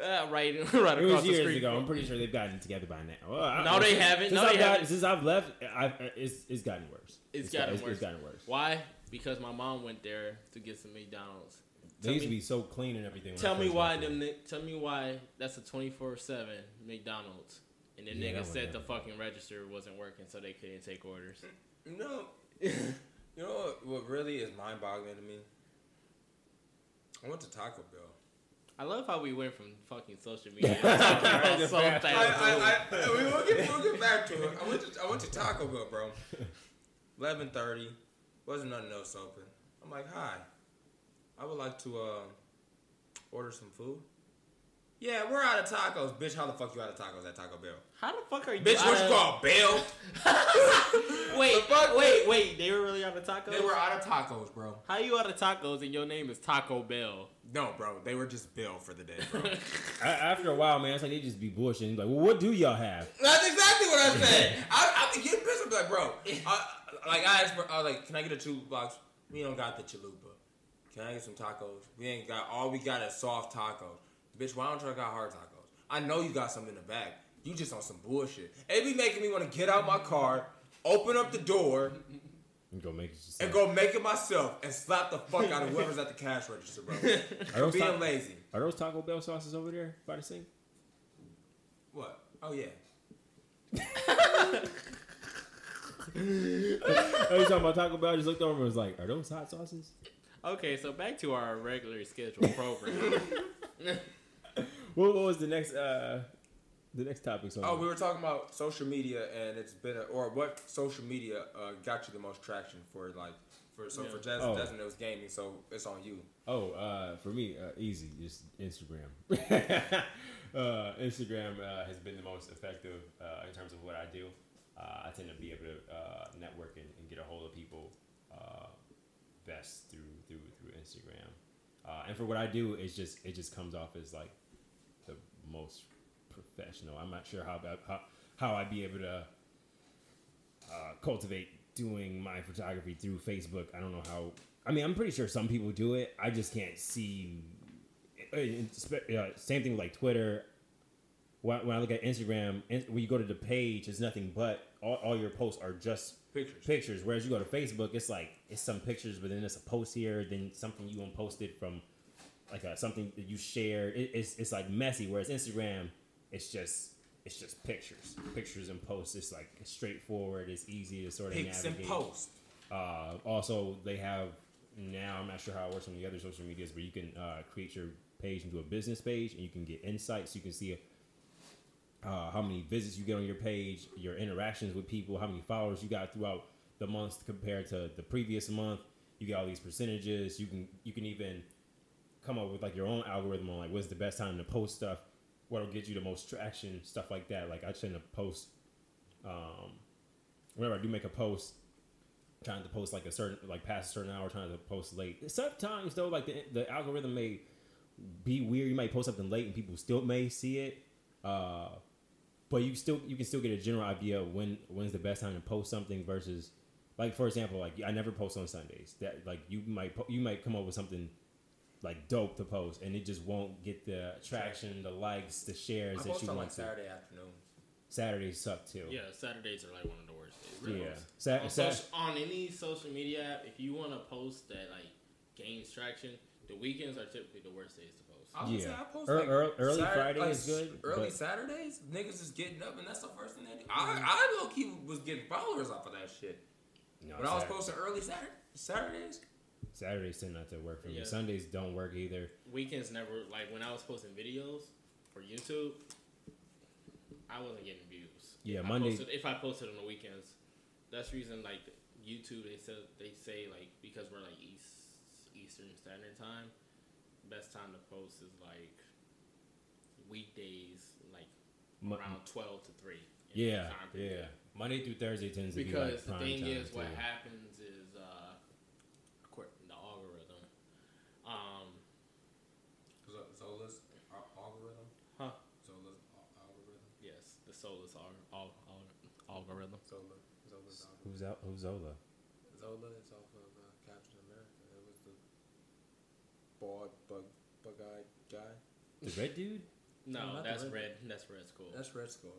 Uh, right, right It across was the street. ago. I'm pretty sure they've gotten together by now. Well, I- No, they haven't. Since, No, I've, they got- haven't. since I've left, I've, it's, it's gotten worse. It's got- gotten it's, worse. It's gotten worse. Why? Because my mom went there to get some McDonald's. They Tell used to be so clean and everything. Tell me why went there. them. ni- Tell me why that's a twenty four seven McDonald's, and the Yeah, nigga said one the fucking register wasn't working, so they couldn't take orders. No, you know what, what really is mind boggling to me? I went to Taco Bell. I love how we went from fucking social media to so I- I, I, I, we will get, we'll get back to it. I went to, I went to Taco Bell, bro. Eleven thirty, wasn't nothing else open. I'm like, hi, I would like to uh, order some food. Yeah, we're out of tacos, bitch. How the fuck you out of tacos at Taco Bell? How the fuck are you? Bitch, out what you of- call Bell? Wait, fuck? wait, wait. They were really out of tacos. They were out of tacos, bro. How you out of tacos and your name is Taco Bell? No, bro, they were just Bill for the day, bro. A- After a while, man, it's like they just be bullshitting. Like, well, what do y'all have? That's exactly what I said. I, I be getting pissed. I'm like, bro, I, like I asked for, I was like, can I get a two box? We don't got the chalupa. Can I get some tacos? We ain't got. All we got is soft tacos. Bitch, why don't you got hard tacos? I know you got some in the bag. You just on some bullshit. It be making me want to get out my car, open up the door, And go make it yourself. and go make it myself and slap the fuck out of whoever's at the cash register, bro. Are those, being ta- lazy. are those Taco Bell sauces over there by the sink? What? Oh yeah. I was talking about Taco Bell. I just looked over and was like, "Are those hot sauces?" Okay, so back to our regular scheduled program. What, what was the next uh the next topic? Oh, we were talking about social media, and it's been, a, or what social media uh, got you the most traction for, like, for so for Yeah. Jasmine, Oh. Jasmine it was gaming, so it's on you. Oh, uh, for me, uh, easy, just Instagram. uh, Instagram uh, has been the most effective uh, in terms of what I do. Uh, I tend to be able to uh, network and, and get a hold of people uh, best through through through Instagram. Uh, and for what I do, it's just it just comes off as like the most professional. I'm not sure how how how I'd be able to uh, cultivate doing my photography through Facebook. I don't know how. I mean, I'm pretty sure some people do it. I just can't see. uh, uh, Same thing with like Twitter. When, when I look at Instagram, when you go to the page, it's nothing but all, all your posts are just Pictures. pictures. Whereas you go to Facebook, it's like it's some pictures, but then it's a post here, then something you unposted from like a, something that you shared. It, it's it's like messy. Whereas Instagram, it's just it's just pictures, pictures and posts. It's like it's straightforward. It's easy to sort of Pics and navigate. post. Uh, also, they have now. I'm not sure how it works on the other social medias, but you can uh, create your page into a business page, and you can get insights. You can see uh, how many visits you get on your page, your interactions with people, how many followers you got throughout the months compared to the previous month. You get all these percentages. You can you can even come up with like your own algorithm on like what's the best time to post stuff, what'll get you the most traction, stuff like that. Like I tend to post, um, whenever I do make a post, trying to post like a certain like past a certain hour, trying to post late. Sometimes though, like the the algorithm may be weird. You might post something late and people still may see it. Uh, but you still you can still get a general idea of when when's the best time to post something versus like for example like I never post on Sundays that like you might po- you might come up with something like dope to post and it just won't get the traction the likes the I shares that post you on want like to Saturday afternoons. Saturdays suck too yeah, Saturdays are like one of the worst days. yeah On, Sa- Sa- social, on any social media app, if you want to post that like gains traction, the weekends are typically the worst days to post. I was gonna Yeah. say, I post Ear- like ear- early Saturday- Friday like, is good, Early but- Saturdays, niggas is getting up, and that's the first thing they do. I, mm-hmm. I low key was getting followers off of that shit. no, When I was posting early Saturday, Saturdays, Saturdays tend not to work for me Yeah. Sundays don't work either Weekends never like when I was posting videos for YouTube, I wasn't getting views. Yeah, if I Monday- posted- if I posted on the weekends, that's the reason like YouTube they said they say like because we're like East Eastern Standard Time, best time to post is like weekdays like Mo- around twelve to three. in yeah period. yeah Monday through Thursday tends to Because be like the thing time, is, what too. happens is, uh, according to the algorithm, um, Z- Zola's algorithm. huh? Zola's algorithm. Yes, the soulless al- al- al- algorithm. Zola. Zola's algorithm. who's out who's Zola Zola is off of uh, Captain America. It was the bald, bug, bug-eyed guy. the red dude No, not the that's Red- red. That's Red Skull. That's Red Skull.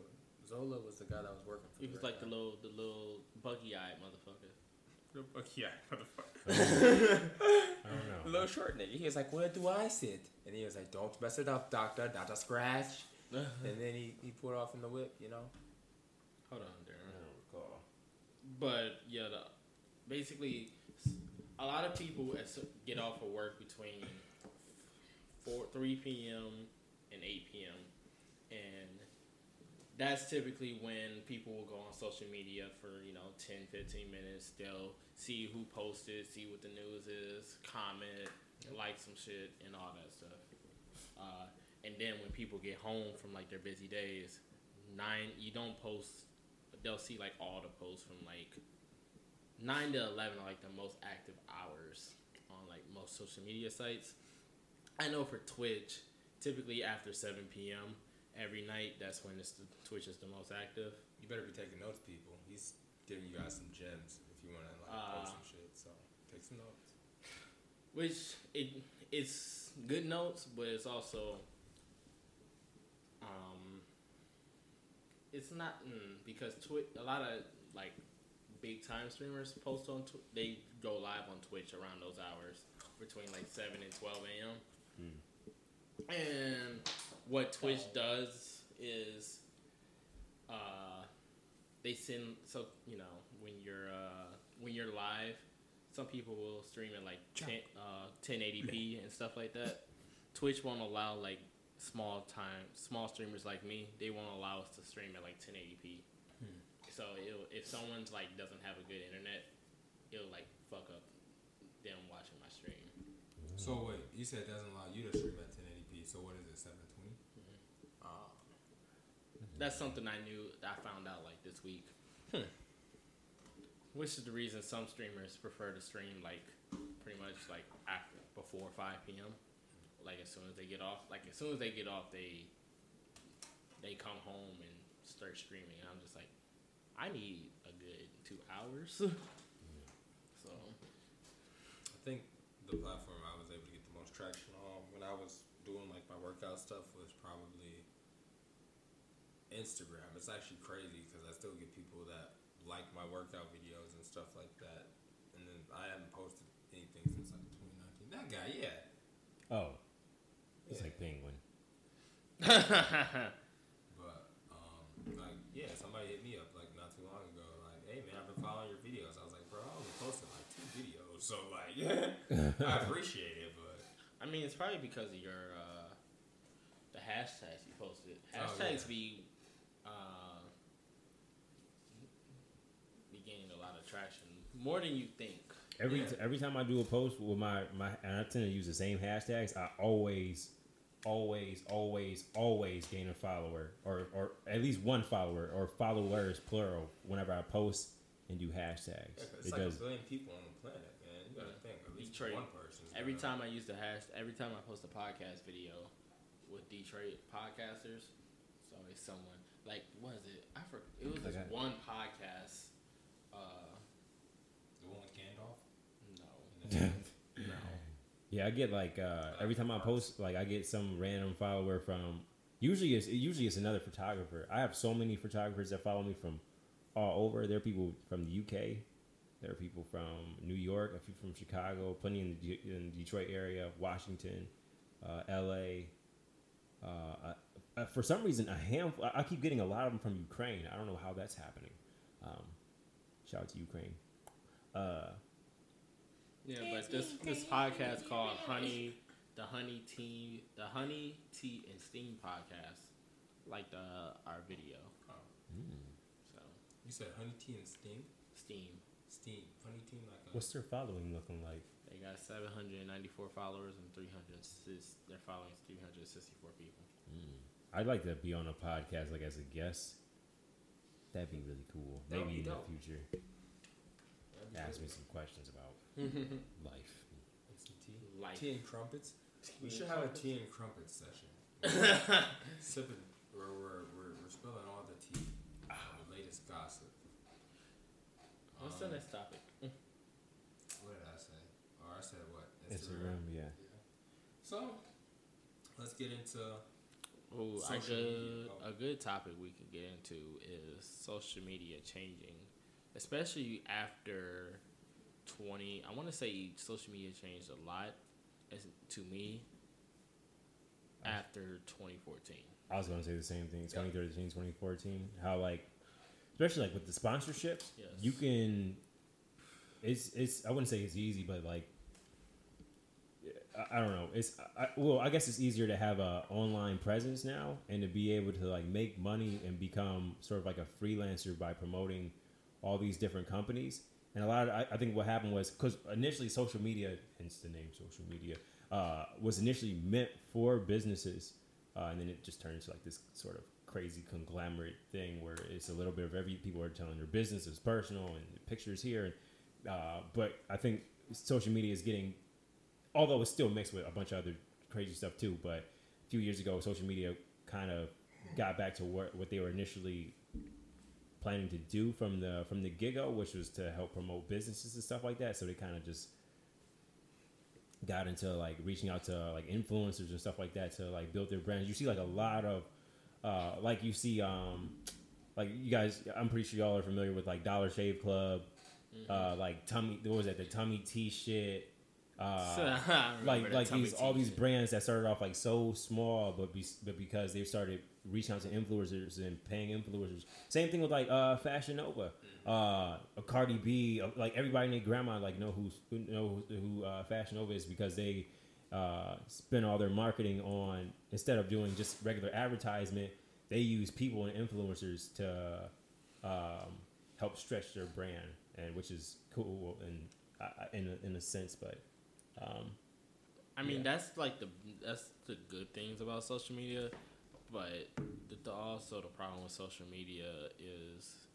Zola was the guy that was working for. he was Red like the little, the little buggy eyed motherfucker. Yeah, motherfucker. I don't know. Little short nigga. He was like, "Where do I sit?" And he was like, "Don't mess it up, doctor. Not a scratch." and then he, he pulled off in the whip, you know. Hold on, Darren. I Darren. don't recall. But yeah, the, basically, a lot of people get off of work between four, three p.m. and eight p.m. and that's typically when people will go on social media for you know 10, 15 minutes. They'll see who posted, see what the news is, comment, like some shit, and all that stuff. Uh, and then when people get home from like their busy days, nine you don't post. They'll see like all the posts from like nine to eleven are like the most active hours on like most social media sites. I know for Twitch, typically after seven p.m. every night, that's when it's the, Twitch is the most active. You better be taking notes, people. He's giving you guys some gems if you want to like Uh, post some shit. So take some notes. which it it's good notes, but it's also um it's not mm, because Twitch a lot of like big time streamers post on Tw- they go live on Twitch around those hours between like seven and twelve a.m. And what Twitch does is uh they send so you know when you're uh when you're live some people will stream at like 10, uh, 1080p and stuff like that. Twitch won't allow like small time small streamers like me. They won't allow us to stream at like 1080p. So it'll, if someone's like doesn't have a good internet, it'll like fuck up them watching my stream. So wait, you said it doesn't allow you to stream at 1080p. So what is it, 720? Uh, that's something I knew. I found out like this week. Which is the reason some streamers prefer to stream like pretty much like after before five p.m. Like as soon as they get off, like as soon as they get off, they they come home and start streaming. And I'm just like, I need a good two hours. so I think the platform I was able to get the most traction on when I was doing like my workout stuff was probably Instagram. It's actually crazy because I still get people that like my workout videos and stuff like that. And then I haven't posted anything since like 2019. That guy, yeah. Oh, it's Yeah. like Penguin. But um, like yeah, somebody hit me up like not too long ago, like, hey man, I've been following your videos. I was like, bro, I only posted like two videos, so like, I appreciate it, but I mean, it's probably because of your uh, the hashtags you posted. Oh, Hashtags yeah. be uh, be gaining a lot of traction more than you think. Every Yeah. every time I do a post with my my and I tend to use the same hashtags, I always, always, always, always gain a follower or or at least one follower or followers plural whenever I post and do hashtags. yeah, 'cause it's it like does. a billion people on the planet, man. You gotta think at least Detroit. one person. Every time I use the hash, every time I post a podcast video with Detroit podcasters, it's always someone like what is it? I forgot. It was this Okay. one podcast. Uh, the one with Gandalf. no, no. Yeah, I get like uh, every time I post, like I get some random follower from. Usually, it's usually it's another photographer. I have so many photographers that follow me from all over. There are people from the UK. There are people from New York. A few from Chicago. Plenty in the, De- in the Detroit area, Washington, uh, L.A. Uh, uh, for some reason, a handful. I I keep getting a lot of them from Ukraine. I don't know how that's happening. Um, shout out to Ukraine. Uh, Yeah, but this this podcast called Honey, the Honey Tea, the Honey Tea and Steam podcast, like the our video. Oh. So You said honey tea and steam. Steam, Steam. Honey tea like a. what's their following looking like? they got seven hundred and ninety four followers and three hundred. Their following is three hundred sixty four people. I'd like to be on a podcast like as a guest. That'd be really cool. That would Maybe in dope. the future, ask cool. me some questions about life. And tea. Life. Tea and crumpets. We should and have a tea and crumpets session. Sipping, we're, we're, we're, we're spilling all the tea, uh, the latest gossip. What's the next topic? What did I say? Or I said what? Instagram, yeah. So, let's get into Ooh, a Social good media. Oh. a good topic we can get into is social media changing, especially after twenty. I want to say social media changed a lot, as to me. After twenty fourteen, I was gonna say the same thing. 2013, 2014. How like, especially like with the sponsorships, Yes. you can. It's it's. I wouldn't say it's easy, but like. I, I don't know. It's I, well, I guess it's easier to have a online presence now and to be able to like make money and become sort of like a freelancer by promoting all these different companies. And a lot of I, I think what happened was because initially social media, hence the name social media, uh, was initially meant for businesses, uh, and then it just turned into like this sort of crazy conglomerate thing where it's a little bit of every people are telling their business is personal and pictures here. And, uh, but I think social media is getting, although it's still mixed with a bunch of other crazy stuff too. But a few years ago, social media kind of got back to what what they were initially planning to do from the from the get-go, which was to help promote businesses and stuff like that. So they kind of just got into like reaching out to like influencers and stuff like that to like build their brands. You see like a lot of uh like you see um like you guys I'm pretty sure y'all are familiar with like Dollar Shave Club, uh like tummy what was that the Tummy Tea shit. Uh, like like these all these shit. brands that started off like so small, but be, but because they started reaching out to influencers and paying influencers. Same thing with like uh Fashion Nova, uh a Cardi B, uh, like everybody and their grandma like know who's who know who, who uh, Fashion Nova is because they uh spend all their marketing on instead of doing just regular advertisement, they use people and influencers to um help stretch their brand and which is cool and uh, in a, in a sense, but. Um, I mean, Yeah. that's like the that's the good things about social media, but the, the also the problem with social media is,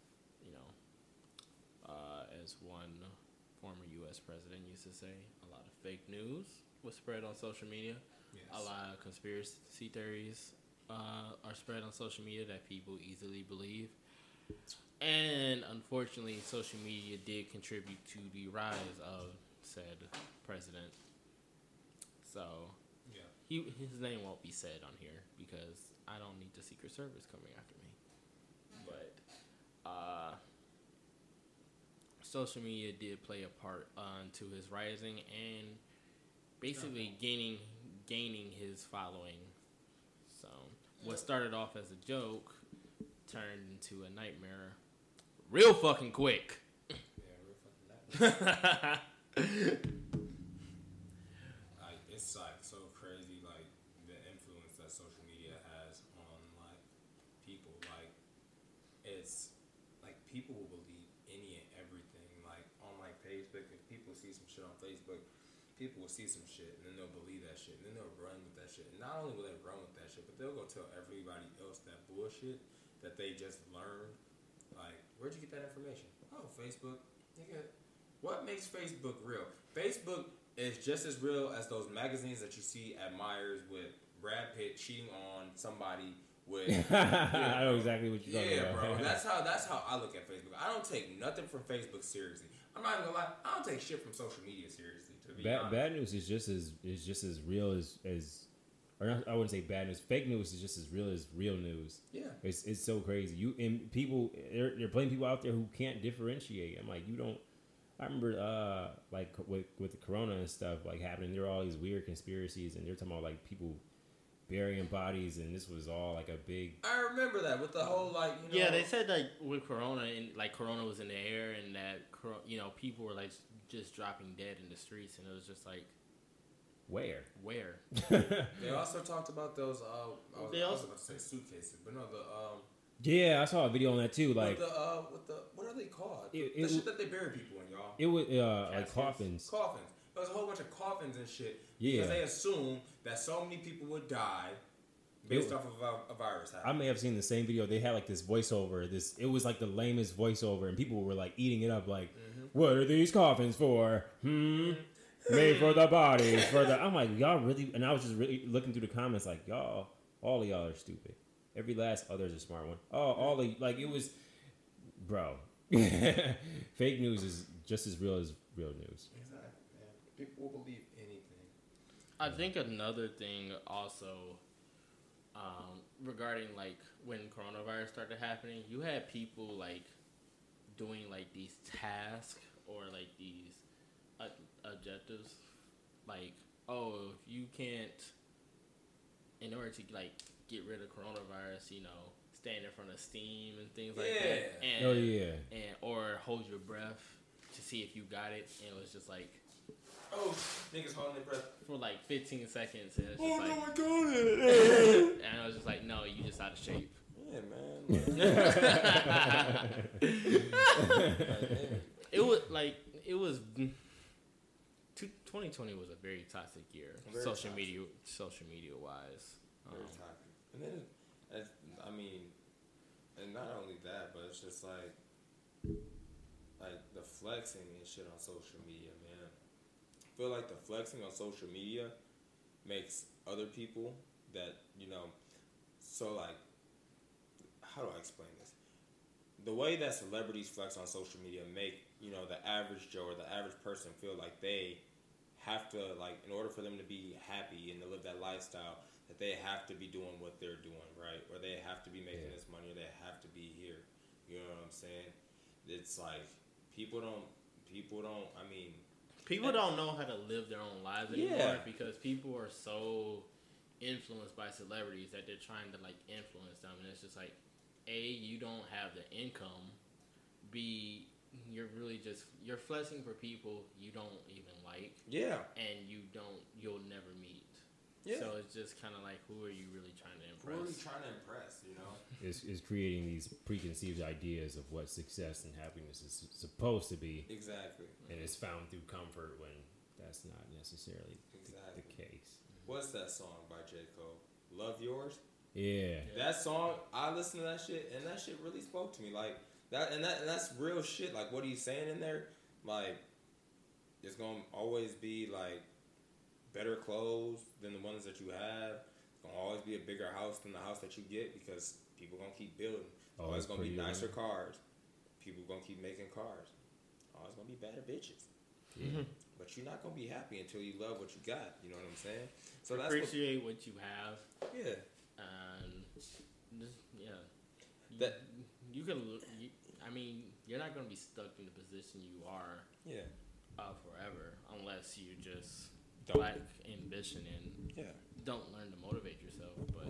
you know, uh, as one former U.S. president used to say, a lot of fake news was spread on social media. A lot of conspiracy theories uh, are spread on social media that people easily believe. And unfortunately, social media did contribute to the rise of said president. So Yeah. he his name won't be said on here because I don't need the Secret Service coming after me. But uh, social media did play a part uh, to his rising and basically gaining gaining his following. So what started off as a joke turned into a nightmare real fucking quick. Yeah, real fucking. like it's like so crazy like the influence that social media has on like people like it's like people will believe any and everything like on like facebook if people see some shit on facebook people will see some shit and then they'll believe that shit and then they'll run with that shit and not only will they run with that shit but they'll go tell everybody else that bullshit that they just learned like where'd you get that information oh facebook nigga what makes Facebook real? Facebook is just as real as those magazines that you see at Meijer's with Brad Pitt cheating on somebody with. I know exactly what you're talking about. Yeah, bro. That's how that's how I look at Facebook. I don't take nothing from Facebook seriously. I'm not even gonna lie. I don't take shit from social media seriously. To be bad, honest. bad news is just as is just as real as as or not, I wouldn't say bad news. Fake news is just as real as real news. Yeah. It's it's so crazy. You and people there there are plenty of people out there who can't differentiate. I'm like you don't. I remember uh like with with the corona and stuff like happening. There were all these weird conspiracies and they're talking about like people burying bodies and this was all like a big I remember that with the whole like you know. Yeah, they said like with Corona and like Corona was in the air and that cor- you know people were like just dropping dead in the streets and it was just like where. where They also talked about those. Uh, I was, They I was also- about to say suitcases, but no, the um. Yeah, I saw a video on that too. Like with the uh, with the what are they called? It- the shit that they bury people in, y'all. it was uh like coffins. coffins. There was a whole bunch of coffins and shit. Yeah. Because they assumed that so many people would die based It- off of a, a virus. I may have seen the same video. They had like this voiceover. This it was like the lamest voiceover, and people were like eating it up. Like, what are these coffins for? Hmm. Made for the bodies. For the. I'm like, y'all really. And I was just really looking through the comments, like, y'all, all of y'all are stupid. Every last other's a smart one. Oh, all of like it was, bro. Fake news is just as real as real news. Exactly, man. People will believe anything. I think another thing also um, regarding like when coronavirus started happening, you had people like doing like these tasks or like these uh, objectives, like oh, if you can't, in order to like get rid of coronavirus, you know, stand in front of steam and things like that, and Oh yeah. and or hold your breath to see if you got it, and it was just like Oh, niggas holding their breath. for like 15 seconds, and it's just Oh like, no, I got it. and I was just like, no, you just out of shape. Yeah, man. It was like it was. 2020 was a very toxic year, Very social toxic. media, social media wise. Very Um, toxic. And then, it's, I mean, and not only that, but it's just like, like the flexing and shit on social media, man. I feel like the flexing on social media makes other people that you know. So like, how do I explain this? The way that celebrities flex on social media make you know the average Joe or the average person feel like they have to like in order for them to be happy and to live that lifestyle that they have to be doing what they're doing right or they have to be making Yeah. this money or they have to be here you know what i'm saying it's like people don't people don't i mean People don't know how to live their own lives anymore Yeah. because people are so influenced by celebrities that they're trying to like influence them, and it's just like, a you don't have the income, b you're really just you're flexing for people you don't even like, yeah. And you don't you'll never meet. yeah. So it's just kind of like, who are you really trying to impress? who are you trying to impress you know? Is is creating these preconceived ideas of what success and happiness is supposed to be, exactly. And it's found through comfort when that's not necessarily the, Exactly. the case. what's that song by j. Cole? Love Yourz Yeah. That song, I listened to that shit, and that shit really spoke to me. Like that, and that, and that's real shit. Like what he's saying in there, like it's gonna always be like better clothes than the ones that you have. It's gonna always be a bigger house than the house that you get because people gonna keep building. Oh, always gonna be nicer good. cars. People gonna keep making cars. Always gonna be better bitches. Yeah. Mm-hmm. But you're not gonna be happy until you love what you got. You know what I'm saying? So that's what, Appreciate what you have, yeah. and just, yeah, you, That- you can. You, I mean, you're not gonna be stuck in the position you are Yeah. uh, forever unless you just Don't. lack ambition and Yeah. don't learn to motivate yourself. But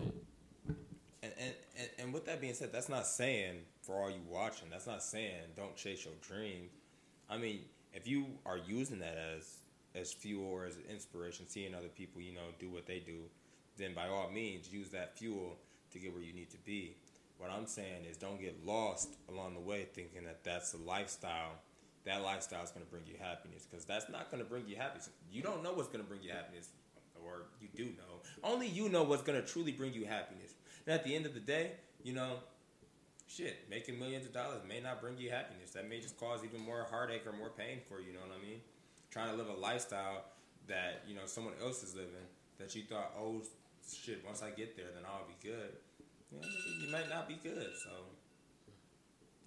And, and, and, and with that being said, that's not saying for all you watching, that's not saying don't chase your dream. I mean, if you are using that as as fuel or as inspiration, seeing other people, you know, do what they do, then by all means use that fuel to get where you need to be. What I'm saying is don't get lost along the way thinking that that's a lifestyle. That lifestyle is going to bring you happiness because that's not going to bring you happiness. You don't know what's going to bring you happiness, or you do know. Only you know what's going to truly bring you happiness. And at the end of the day, you know, shit, making millions of dollars may not bring you happiness. That may just cause even more heartache or more pain for you. You know what I mean? Trying to live a lifestyle that you know someone else is living that you thought, oh shit, once I get there, then I'll be good. You, know, you might not be good. So,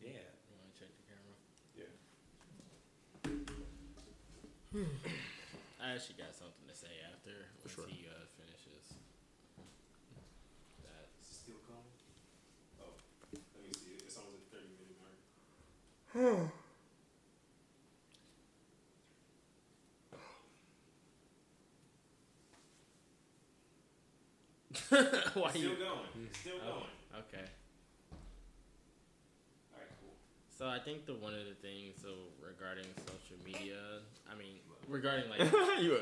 yeah. you want to check the camera? Yeah. I actually got something to say after once sure. he uh, finishes. That Still coming? Oh, let me see. It's almost a 30 minute mark. why you? going. Still Oh, okay. Alright, cool. So I think the one of the things so regarding social media, I mean regarding like you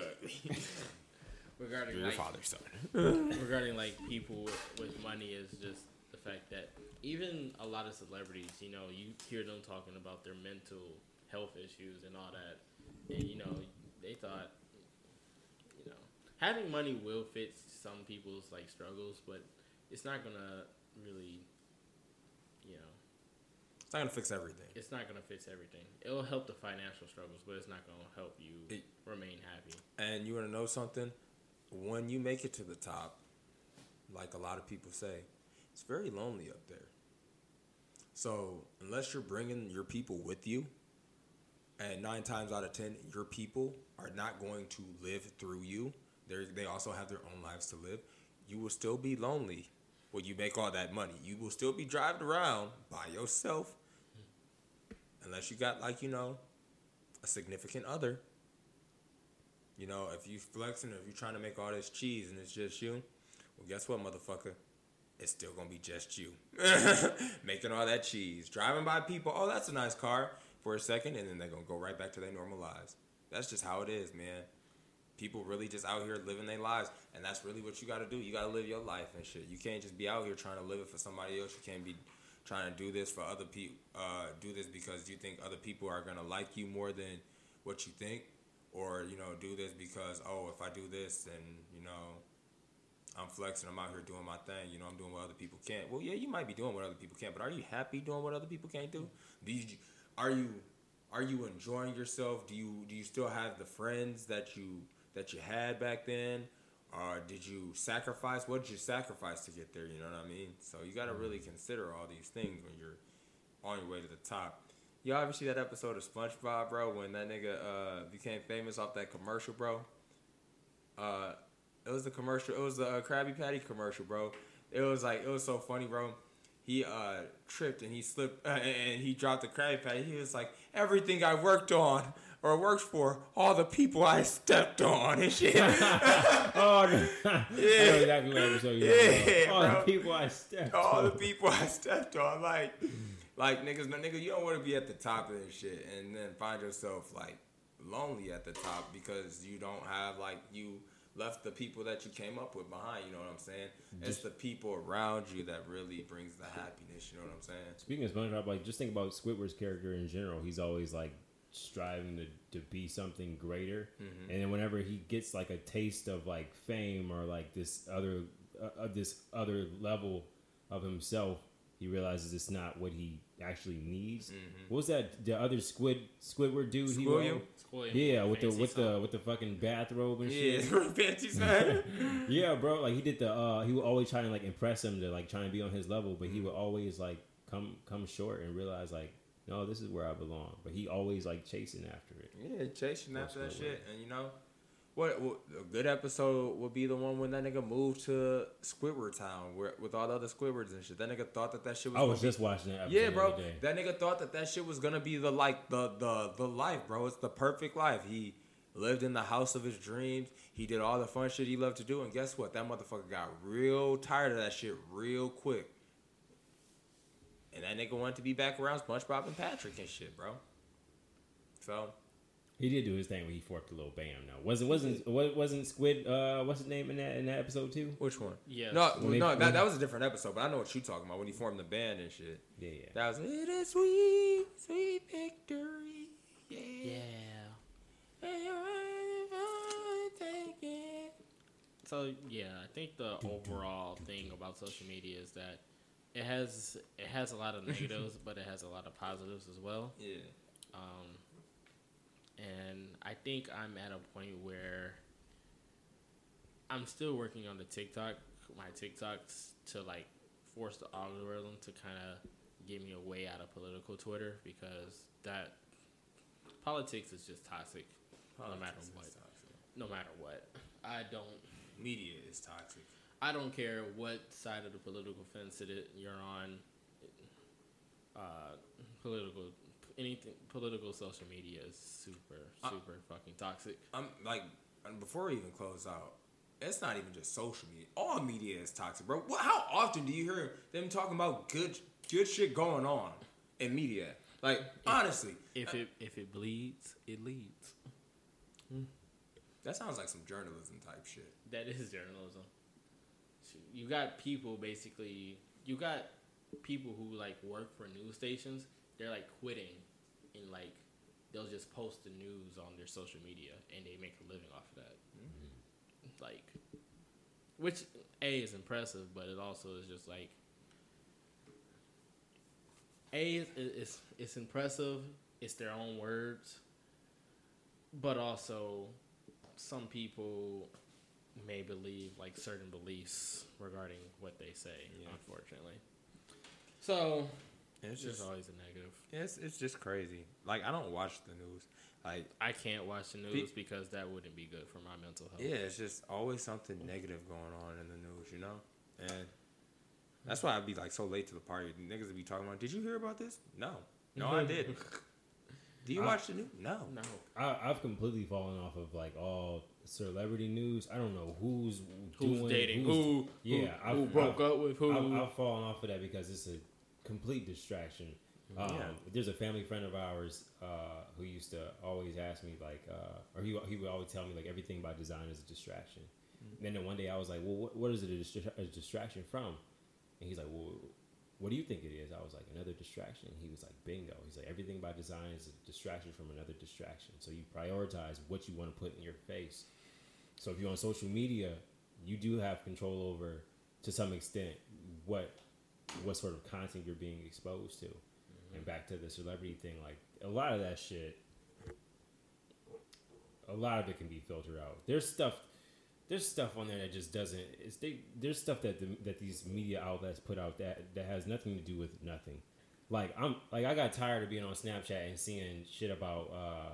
regarding your like father's son. regarding like people with money is just the fact that even a lot of celebrities, you know, you hear them talking about their mental health issues and all that, and you know, they thought, you know, having money will fix some people's like struggles, but it's not gonna really, you know, It's not gonna fix everything. it's not gonna fix everything. It'll help the financial struggles, but it's not gonna help you It- remain happy. And you want to know something? When you make it to the top, like a lot of people say, it's very lonely up there. So, unless you're bringing your people with you, and nine times out of ten, your people are not going to live through you, they they also have their own lives to live, you will still be lonely will you make all that money? You will still be driving around by yourself, unless you got like you know, a significant other. You know, if you flexing, or if you're trying to make all this cheese and it's just you, well, guess what, motherfucker? It's still gonna be just you making all that cheese, driving by people. Oh, that's a nice car for a second, and then they're gonna go right back to their normal lives. That's just how it is, man. People really just out here living their lives, and that's really what you got to do. You got to live your life and shit. You can't just be out here trying to live it for somebody else. You can't be trying to do this for other people. Uh, do this because you think other people are gonna like you more than what you think, or you know, do this because oh, if I do this, then you know, I'm flexing. I'm out here doing my thing. You know, I'm doing what other people can't. Well, yeah, you might be doing what other people can't, but are you happy doing what other people can't do? Are you are you enjoying yourself? Do you do you still have the friends that you that you had back then? Or did you sacrifice? What did you sacrifice to get there? You know what I mean? So you got to really consider all these things when you're on your way to the top. You ever see that episode of SpongeBob, bro, when that nigga uh, became famous off that commercial, bro? Uh, it was the commercial. It was the uh, Krabby Patty commercial, bro. It was like it was so funny, bro. He uh tripped and he slipped uh, and he dropped the Krabby Patty. He was like, everything I worked on or works for, all the people I stepped on and shit. oh, know exactly what episode Yeah, talking about. All bro. the people I stepped on. all the people I stepped on, like, like niggas, no, nigga, you don't want to be at the top of this shit and then find yourself like lonely at the top because you don't have like you left the people that you came up with behind. You know what I'm saying? it's the people around you that really brings the happiness. You know what I'm saying? Speaking of SpongeBob, like just think about Squidward's character in general. He's always like striving to, to be something greater, Mm-hmm. and then whenever he gets like a taste of like fame or like this other uh, uh, this other level of himself, he realizes it's not what he actually needs. What was that? The other Squid Squidward dude? he Squilliam? wrote? Squilliam. Yeah, with the with the with the fucking bathrobe and Yeah, shit. fancy son. Yeah, bro. Like he did the. uh He would always try to like impress him to like try and be on his level, but he would always like come come short and realize like, no, this is where I belong. But he always like chasing after it. Yeah, chasing after that shit, and you know, what, what a good episode would be the one when that nigga moved to Squidward Town, where with all the other Squidwards and shit. That nigga thought that that shit was. I was gonna just watching that. be, Episode yeah, bro. That nigga thought that that shit was gonna be the like the the the life, bro. It's the perfect life. He lived in the house of his dreams. He did all the fun shit he loved to do, and guess what? That motherfucker got real tired of that shit real quick. And that nigga wanted to be back around SpongeBob and Patrick and shit, bro. So He did do his thing when he forked a little bam. Now wasn't wasn't wa- wasn't Squid? Uh, what's his name in that in that episode too? Which one? Yeah. No, When they- no, when- that, that was a different episode, but I know what you're talking about when he formed the band and shit. Yeah, yeah. That was it is sweet, sweet victory. Yeah. Yeah. So yeah, I think the overall thing about social media is that it has it has a lot of negatives, but it has a lot of positives as well. Yeah. Um, and I think I'm at a point where I'm still working on the TikTok, my TikToks to like force the algorithm to kind of get me a way out of political Twitter because that politics is just toxic, no matter what. toxic. No matter what, I don't. Media is toxic. I don't care what side of the political fence it is you're on. Uh, political, anything political social media is super, super fucking toxic. I'm like, before we even close out, it's not even just social media. All media is toxic, bro. What, how often do you hear them talking about good, good shit going on in media? Like, honestly, If it if it bleeds, it leads. that sounds like some journalism type shit. That is journalism. You got people basically. You got people who like work for news stations. They're like quitting, and like they'll just post the news on their social media, and they make a living off of that. Mm-hmm. Like, which a is impressive, but it also is just like a is it's, it's impressive. It's their own words, but also some people may believe like certain beliefs regarding what they say. Yeah. Unfortunately, so It's just, always a negative. it's, it's just crazy. Like, I don't watch the news. Like, I can't watch the news because that wouldn't be good for my mental health. Yeah, it's just always something negative going on in the news, you know? And That's why I'd be like so late to the party. Niggas would be talking about. Did you hear about this? No, no, I did. Do you I- watch the news? No. No. I, I've completely fallen off of like all celebrity news. I don't know who's Who's doing, dating who's- who? Yeah, who, I've- who broke I've- up with who? I've, I've fallen off of that because it's a complete distraction. Um, Yeah. There's a family friend of ours uh, who used to always ask me like, uh, or he he would always tell me like everything by design is a distraction. And then one day I was like, well, what, what is it a, distra- a distraction from? And he's like, well, what do you think it is? I was like, another distraction. He was like, bingo. He's like, everything by design is a distraction from another distraction. So you prioritize what you want to put in your face. So if you're on social media, you do have control over, to some extent, what what sort of content you're being exposed to. Mm-hmm. And back to the celebrity thing, like a lot of that shit, a lot of it can be filtered out. There's stuff, there's stuff on there that just doesn't. It's they, there's stuff that the, that these media outlets put out that that has nothing to do with nothing. Like I'm like I got tired of being on Snapchat and seeing shit about uh,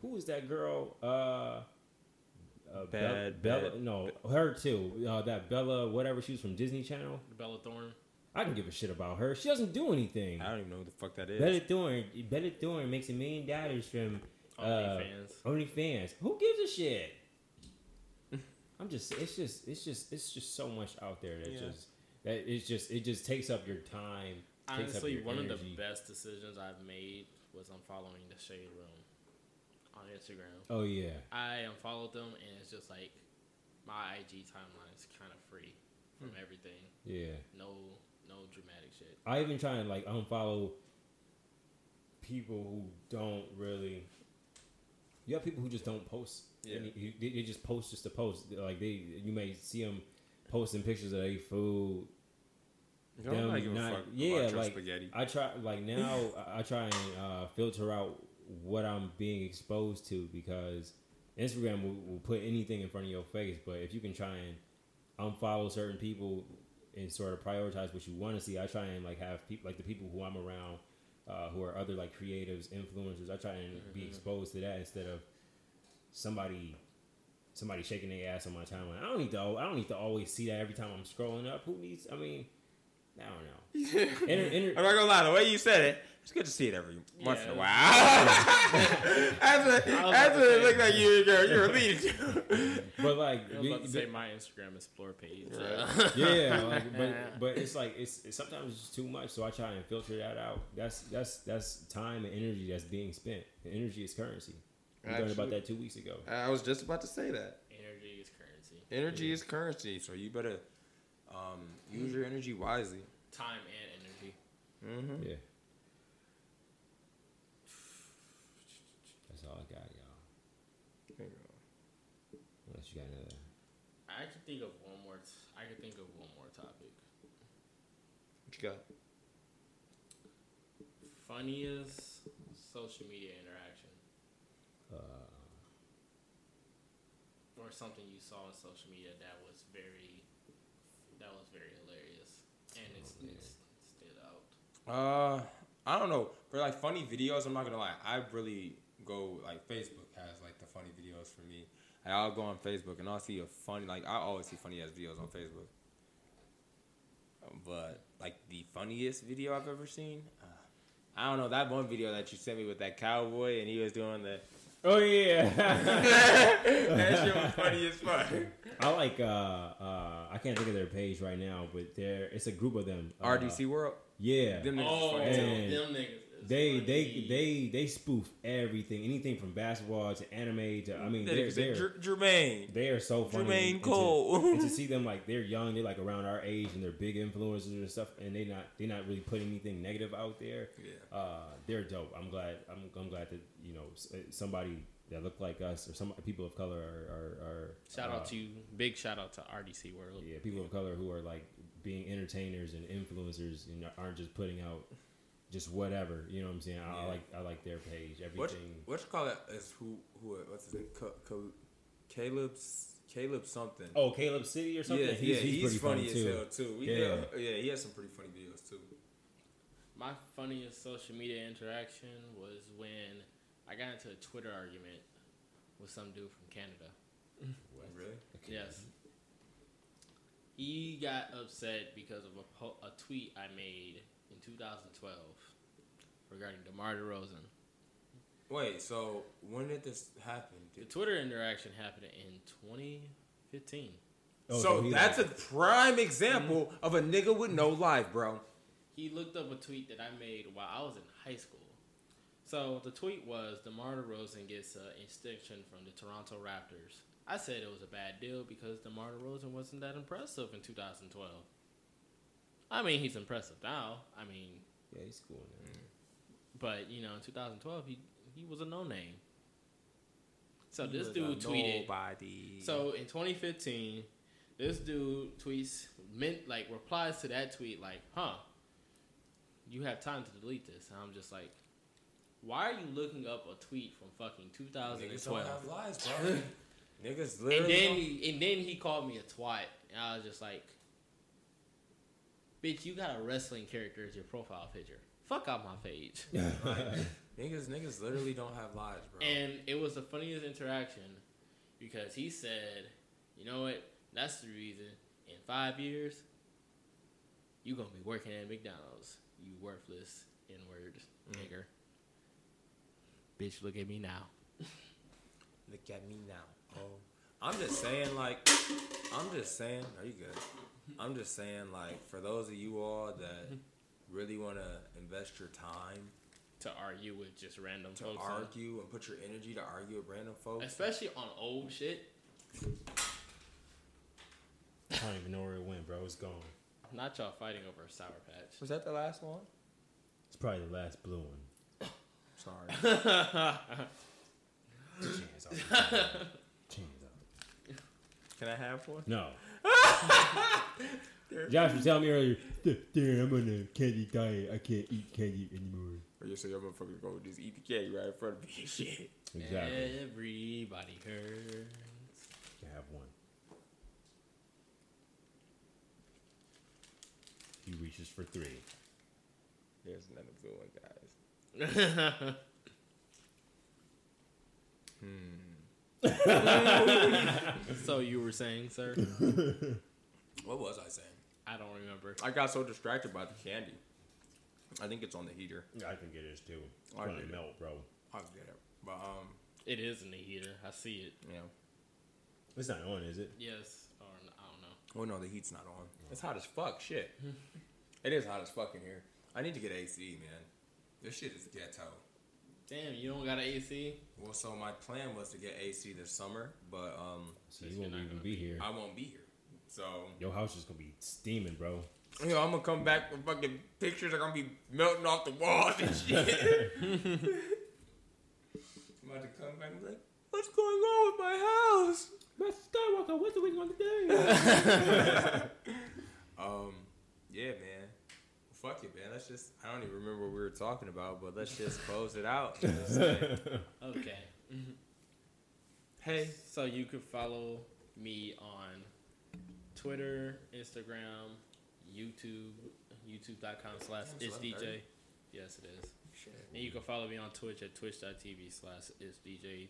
who was that girl? Uh, uh, Bad- Bella, bad- Bella, no, her too. Uh, that Bella, whatever she was from Disney Channel. Bella Thorne. I can give a shit about her. She doesn't do anything. I don't even know who the fuck that is. Bella Thorne, Bella Thorne makes a million dollars from uh, OnlyFans. OnlyFans. Who gives a shit? I'm just, it's just, it's just, it's just so much out there that Yeah. just, that it's just, it just takes up your time. Honestly, your one of the best decisions I've made was unfollowing the Shade Room on Instagram. Oh yeah, I unfollowed them, and it's just like my IG timeline is kind of free from hmm. everything. yeah. No, no dramatic shit. I even try and like unfollow people who don't really. You have people who just don't post. Yeah. you- they, they just post just to post. Like they, you may see them posting pictures of their food. You don't them not- fuck yeah, like spaghetti. I try like now I- I try and uh, filter out what I'm being exposed to because Instagram will, will put anything in front of your face. But if you can try and unfollow certain people and sort of prioritize what you want to see, I try and like have people like the people who I'm around uh, who are other like creatives, influencers. I try and be exposed to that instead of somebody somebody shaking their ass on my timeline. I don't need to. I don't need to always see that every time I'm scrolling up. Who needs? I mean, I don't know. Inter, inter, I'm not gonna lie, the way you said it, it's good to see it every once in a while. after I was about after it say- looked like you're you were leading to. but like, I was be- about to say my Instagram explore page. yeah, like, but but it's like it's, it's sometimes it's just too much. So I try and filter that out. That's that's that's time and energy that's being spent. And energy is currency. We learned about that two weeks ago. I was just about to say that. Energy is currency. Energy is currency, so you better um, use your energy wisely. Time and energy. Mm-hmm. Yeah. That's all I got, y'all. Unless you got another. I could think of one more. T- I could think of one more topic. What you got? Funniest social media interaction, Uh, or something you saw on social media that was very, that was very hilarious, and it's, Oh, man. it's stood out. Uh, I don't know. For like funny videos, I'm not gonna lie. I really go like Facebook has like the funny videos for me. Like, I'll go on Facebook and I'll see a funny like I always see funny ass videos on Facebook. But like the funniest video I've ever seen, uh, I don't know that one video that you sent me with that cowboy and he was doing the oh yeah. that shit was funny as fuck. I like. Uh, uh, I can't think of their page right now, but there it's a group of them. Uh, RDC World. Yeah. Them niggas Oh, funny and- them niggas. Is They funny. they they they spoof everything, anything from basketball to anime to I mean they're nigga they're, "Jer- Jermaine. they are so funny. Jermaine and to- Cole. and to see them like they're young, they're like around our age and they're big influencers and stuff, and they not they not really putting anything negative out there. Yeah. Uh, they're dope. I'm glad. I'm, I'm glad that you know uh, somebody that look like us or some people of color are are, are Shout uh, out to big shout out to RDC World. yeah people of color who are like being entertainers and influencers and aren't just putting out just whatever. You know what I'm saying? I, I like I like their page. What Everything. what you call it is who who what's his name? Ca- Ca- Caleb's Caleb something. Oh, Caleb City or something. yeah, yeah, he's, pretty funny, too. as hell too. We- Yeah. yeah, yeah, he has some pretty funny videos too. My funniest social media interaction was when I got into a Twitter argument with some dude from Canada. What? Really? Okay. Yes. He got upset because of a, po- a tweet I made in 2012 regarding DeMar DeRozan. Wait, so when did this happen? The Twitter interaction happened in 2015. Oh, so he that's like- a prime example of a nigga with no life, bro. He looked up a tweet that I made while I was in high school. So the tweet was DeMar DeRozan gets an extension from the Toronto Raptors. I said it was a bad deal because DeMar DeRozan wasn't that impressive in 2012. I mean, he's impressive now. I mean, yeah, he's cool. Man. But you know, in 2012, he he was a no name. So He this dude tweeted. Nobody. So in 2015, this dude tweets meant like replies to that tweet like, "Huh, you have time to delete this." And I'm just like, "Why are you looking up a tweet from fucking niggas don't 2012?" have lives, bro. niggas And then he, and then he called me a twat, and I was just like, "Bitch, you got a wrestling character as your profile picture. Fuck out my page." niggas, niggas literally don't have lives, bro. And it was the funniest interaction because he said, "You know what? That's the reason. In five years, you gonna be working at McDonald's. You worthless N word Mm. nigger. Bitch, look at me now. Look at me now. Oh, I'm just saying, like, I'm just saying. Are you good? I'm just saying, like, for those of you all that really want to invest your time To argue with just random to folks, on- argue and put your energy to argue with random folks, especially on old shit. I don't even know where it went, bro. It's gone. Not y'all fighting over a sour patch. was that the last one? It's probably the last blue one. Sorry. Chance out. Chance out. Can I have one? No. Josh was telling me earlier, Darren, I'm on a candy diet. I can't eat candy anymore. Or you say your motherfuckers gonna just eat the candy right in front of me and shit. Exactly. Everybody hurts. You have one. He reaches for three. There's another blue one, guys. hmm. so you were saying, sir? What was I saying? I don't remember. I got so distracted by the candy. I think it's on the heater. Yeah, I think it is too. It's I gonna melt, bro. I'll get it. But um, It is in the heater. I see it. yeah. It's not on, is it? Yes, or n- I don't know. Well, no, the heat's not on. It's hot as fuck. Shit. it is hot as fuck in here. I need to get AC, man. This shit is ghetto. Damn, you don't got an AC? Well, so my plan was to get AC this summer, but um, So you won't even gonna be here. I won't be here. So Your house is gonna be steaming, bro. you know, I'm gonna come back with fucking pictures are gonna be melting off the walls and shit. I'm about to come back and be like, what's going on with my house? Master Skywalker, what's the week on the day? Um, yeah, man. Fuck it, man. Let's just, I don't even remember what we were talking about, but let's just close it out. and just say, Okay. hey, So you could follow me on Twitter, Instagram, YouTube, youtube.com slash it's DJ. Yes, it is. shit. And you can follow me on Twitch at twitch.tv slash it's DJ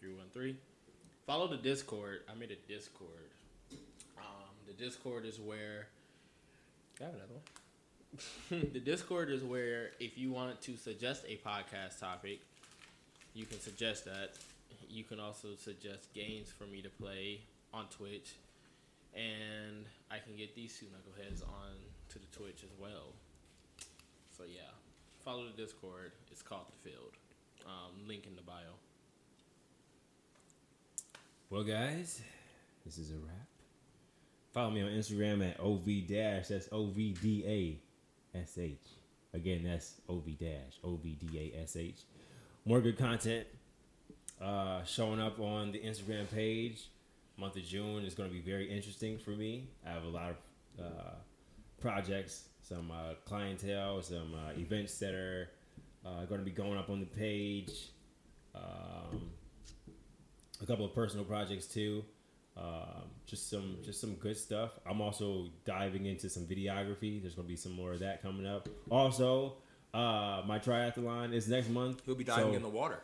313. Follow the Discord. I made a Discord. Um, the Discord is where I have another one. the Discord is where if you want to suggest a podcast topic, you can suggest that. You can also suggest games for me to play on Twitch, and I can get these two knuckleheads on to the Twitch as well. So yeah, follow the Discord. It's called the Field. Um, link in the bio. well, guys, this is a wrap. Follow me on Instagram at ov dash. That's o v d a s h. Again, that's ov dash o v d a s h. More good content uh, showing up on the Instagram page. Month of June is going to be very interesting for me. I have a lot of uh, projects, some uh, clientele, some uh, events that are uh, going to be going up on the page. Um, a couple of personal projects too. Um, just some just some good stuff. I'm also diving into some videography. There's gonna be some more of that coming up. Also, uh, my triathlon is next month. He'll be diving so in the water.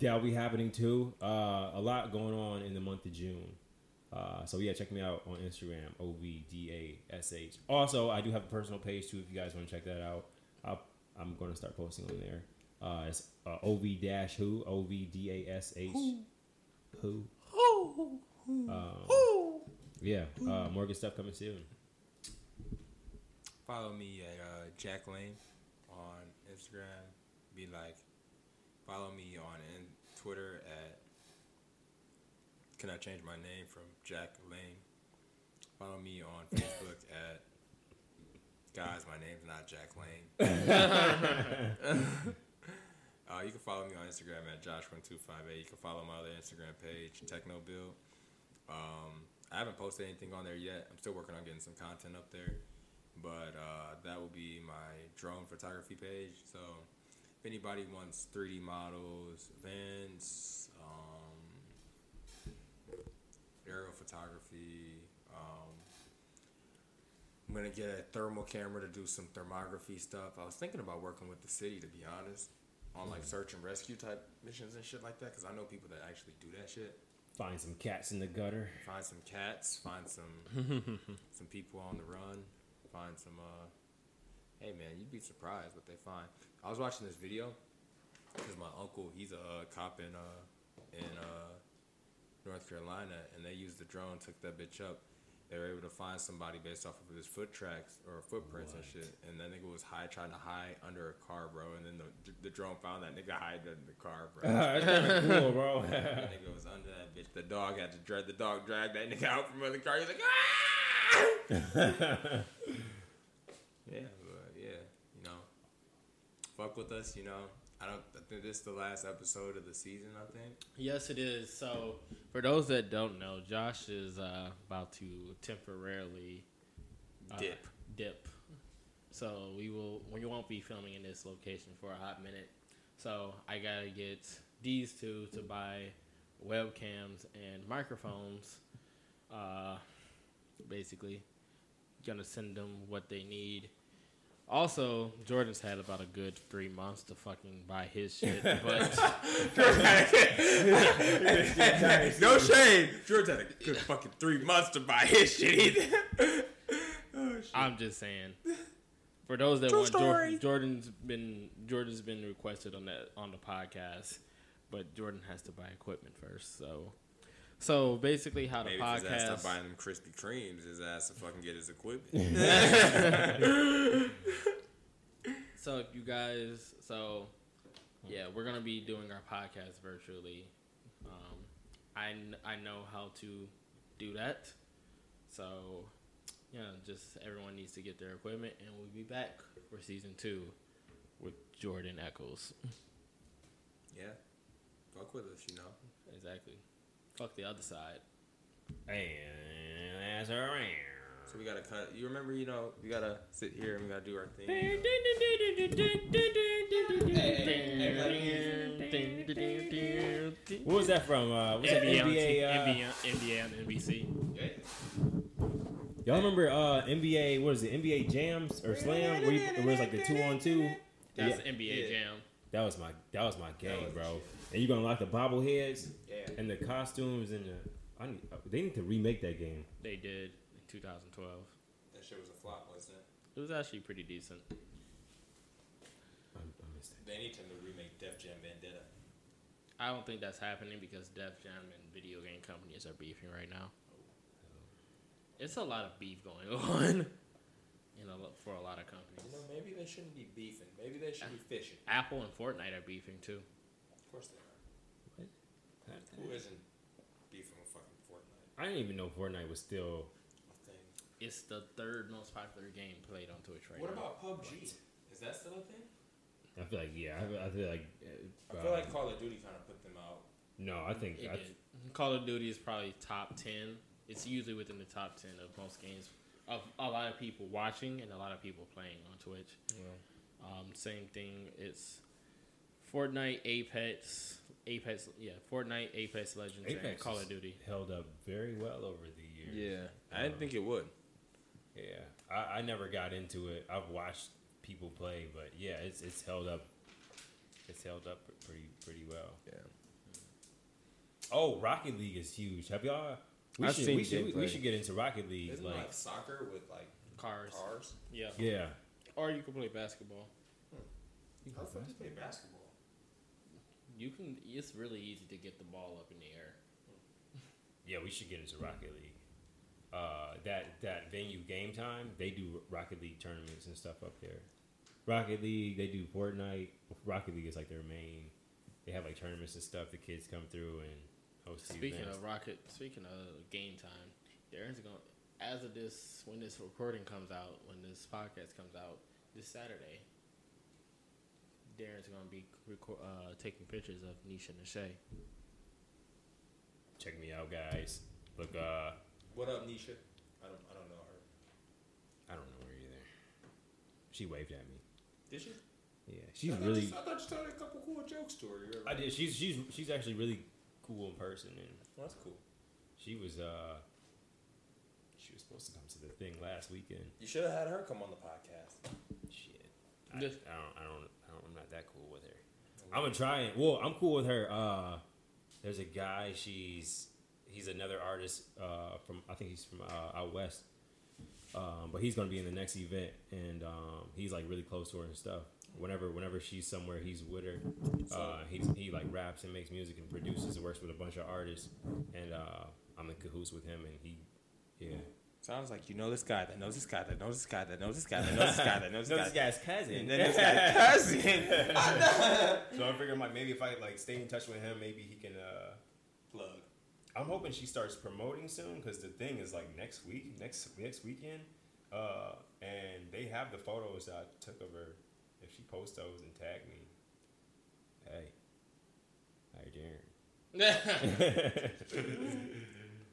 That'll be happening too. Uh, a lot going on in the month of June. Uh, so yeah, check me out on Instagram, O V D A S H. Also, I do have a personal page too. If you guys want to check that out, I'll, I'm going to start posting on there. Uh, it's uh, O V dash who O V D A S H who. Um, yeah, uh, more good stuff coming soon. Follow me at uh, Jack Lane on Instagram. Be like, follow me on in Twitter at. Can I change my name from Jack Lane? Follow me on Facebook at. Guys, my name's not Jack Lane. uh, you can follow me on Instagram at Josh1258. You can follow my other Instagram page, TeqnoBuild. Um, I haven't posted anything on there yet. I'm still working on getting some content up there but uh, that will be my drone photography page. So if anybody wants 3D models, events, um, aerial photography, um, I'm gonna get a thermal camera to do some thermography stuff. I was thinking about working with the city, to be honest, on like search and rescue type missions and shit like that, because I know people that actually do that shit Find some cats in the gutter. find some cats, find some some people on the run, find some uh hey man, you'd be surprised what they find. I was watching this video cuz my uncle, he's a uh, cop in uh in uh North Carolina and they used the drone, took that bitch up. They were able to find somebody based off of his foot tracks or footprints and shit. And that nigga was high trying to hide under a car, bro. And then the, the drone found that nigga hiding under the car, bro. Cool, bro. That nigga was under that bitch. The dog had to drag the dog drag that nigga out from under the car. He's like, ah! yeah, but yeah, you know, fuck with us. You know, I don't. I think this is the last episode of the season. I think. Yes, it is. So, for those that don't know, Josh is uh, about to temporarily uh, Dip. Dip. So we will. We won't be filming in this location for a hot minute. So I gotta get these two to buy webcams and microphones. Uh, basically, gonna send them what they need. Also, Jordan's had about a good three months to fucking buy his shit, but no shame. George had a good fucking three months to buy his shit either. oh, shit. I'm just saying. For those that True want, story. Jordan's been Jordan's been requested on that on the podcast, but Jordan has to buy equipment first. So, so basically, how the Maybe if his podcast. stop buying them Krispy Kremes, his ass to fucking get his equipment. So if you guys, so yeah, we're gonna be doing our podcast virtually. Um, I I know how to do that. So yeah, just everyone needs to get their equipment, and we'll be back for season two with Jordan Eccles. yeah, fuck with us, you know. Exactly. Fuck the other side. and that's around. So we gotta cut. You remember, you know, we gotta sit here and we gotta do our thing. you know? What was that from? Uh, was that NBA, on NBA? Uh, NBA, NBA on NBC. y'all remember uh, NBA? What is it? NBA Jams or Slam? Where you, it was like the two on two. That's Yeah. NBA Yeah. Jam. That was my that was my game, was bro. The shit. And you're gonna like the bobbleheads Yeah. and the costumes and the. I need, they need to remake that game. They did in 2012. That shit was a flop, wasn't it? It was actually pretty decent. I, I missed it. They need to remake Def Jam Vendetta. I don't think that's happening because Def Jam and video game companies are beefing right now. Oh. It's a lot of beef going on, you know, for a lot of You companies. know, maybe they shouldn't be beefing. Maybe they should be fishing. Apple and Fortnite are beefing too. Of course they are. Who isn't beefing with fucking Fortnite? I didn't even know Fortnite was still. A thing. It's the third most popular game played on Twitch right What now. about PUBG? Is that still a thing? I feel like yeah. I feel, I feel like. Uh, I feel like Call of Duty kind of put them out. no. I think It I, did. Call of Duty is probably top ten. It's usually within the top ten of most games of a lot of people watching and a lot of people playing on Twitch. Um, same thing. It's Fortnite, Apex, Apex, yeah, Fortnite, Apex Legends, and Call of Duty. held up very well over the years. Yeah, I didn't um, think it would. Yeah, I, I never got into it. I've watched people play, but yeah, it's it's held up. It's held up pretty pretty well. Yeah. Oh, Rocket League is huge. Have y'all We I've should seen we should, we gameplay. should get into Rocket League. Isn't like, like, soccer with like Cars. cars? Yeah. yeah, Or you can play basketball. Hmm. How the fuck play basketball? You can. It's really easy to get the ball up in the air. yeah, we should get into Rocket League. Uh, that that venue game time, they do Rocket League tournaments and stuff up there. Rocket League, they do Fortnite. Rocket League is like their main. They have like tournaments and stuff. The kids come through and host Speaking events. of rocket, speaking of game time, Darren's going. As of this, when this recording comes out, when this podcast comes out this Saturday, Darren's going to be record, uh, taking pictures of Nisha and Shay. Check me out, guys. Look, uh, What up, Nisha? I don't I don't know her. I don't know her either. She waved at me. Did she? Yeah, she's I really. You, I thought you told a couple cool jokes to her. You're I did. She's she's she's actually really cool in person, and Well, that's cool. she was uh she was supposed to come to the thing last weekend. You should have had her come on the podcast. Shit, I, I Just- don't I don't I don't I'm not that cool with her. I'm gonna try it. Well, I'm cool with her. Uh, there's a guy. She's he's another artist uh, from I think he's from uh, out west. Um, but he's gonna be in the next event, and um, he's like really close to her and stuff. Whenever whenever she's somewhere, he's with her. Uh, he's he like raps and makes music and produces and works with a bunch of artists. And uh, I'm in cahoots with him, and he yeah. Sounds like you know this guy that knows this guy that knows this guy that knows this guy that knows this guy that knows No, this this guy. guy's cousin. And then this guy's cousin. so I'm figuring like maybe if I like stay in touch with him, maybe he can. uh Plug. I'm hoping she starts promoting soon because the thing is like next week, next next weekend, uh, and they have the photos that I took of her. If she posts those and tag me, hey, hi Darren.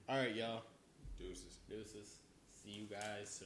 All right, y'all. Deuces. Deuces. You guys.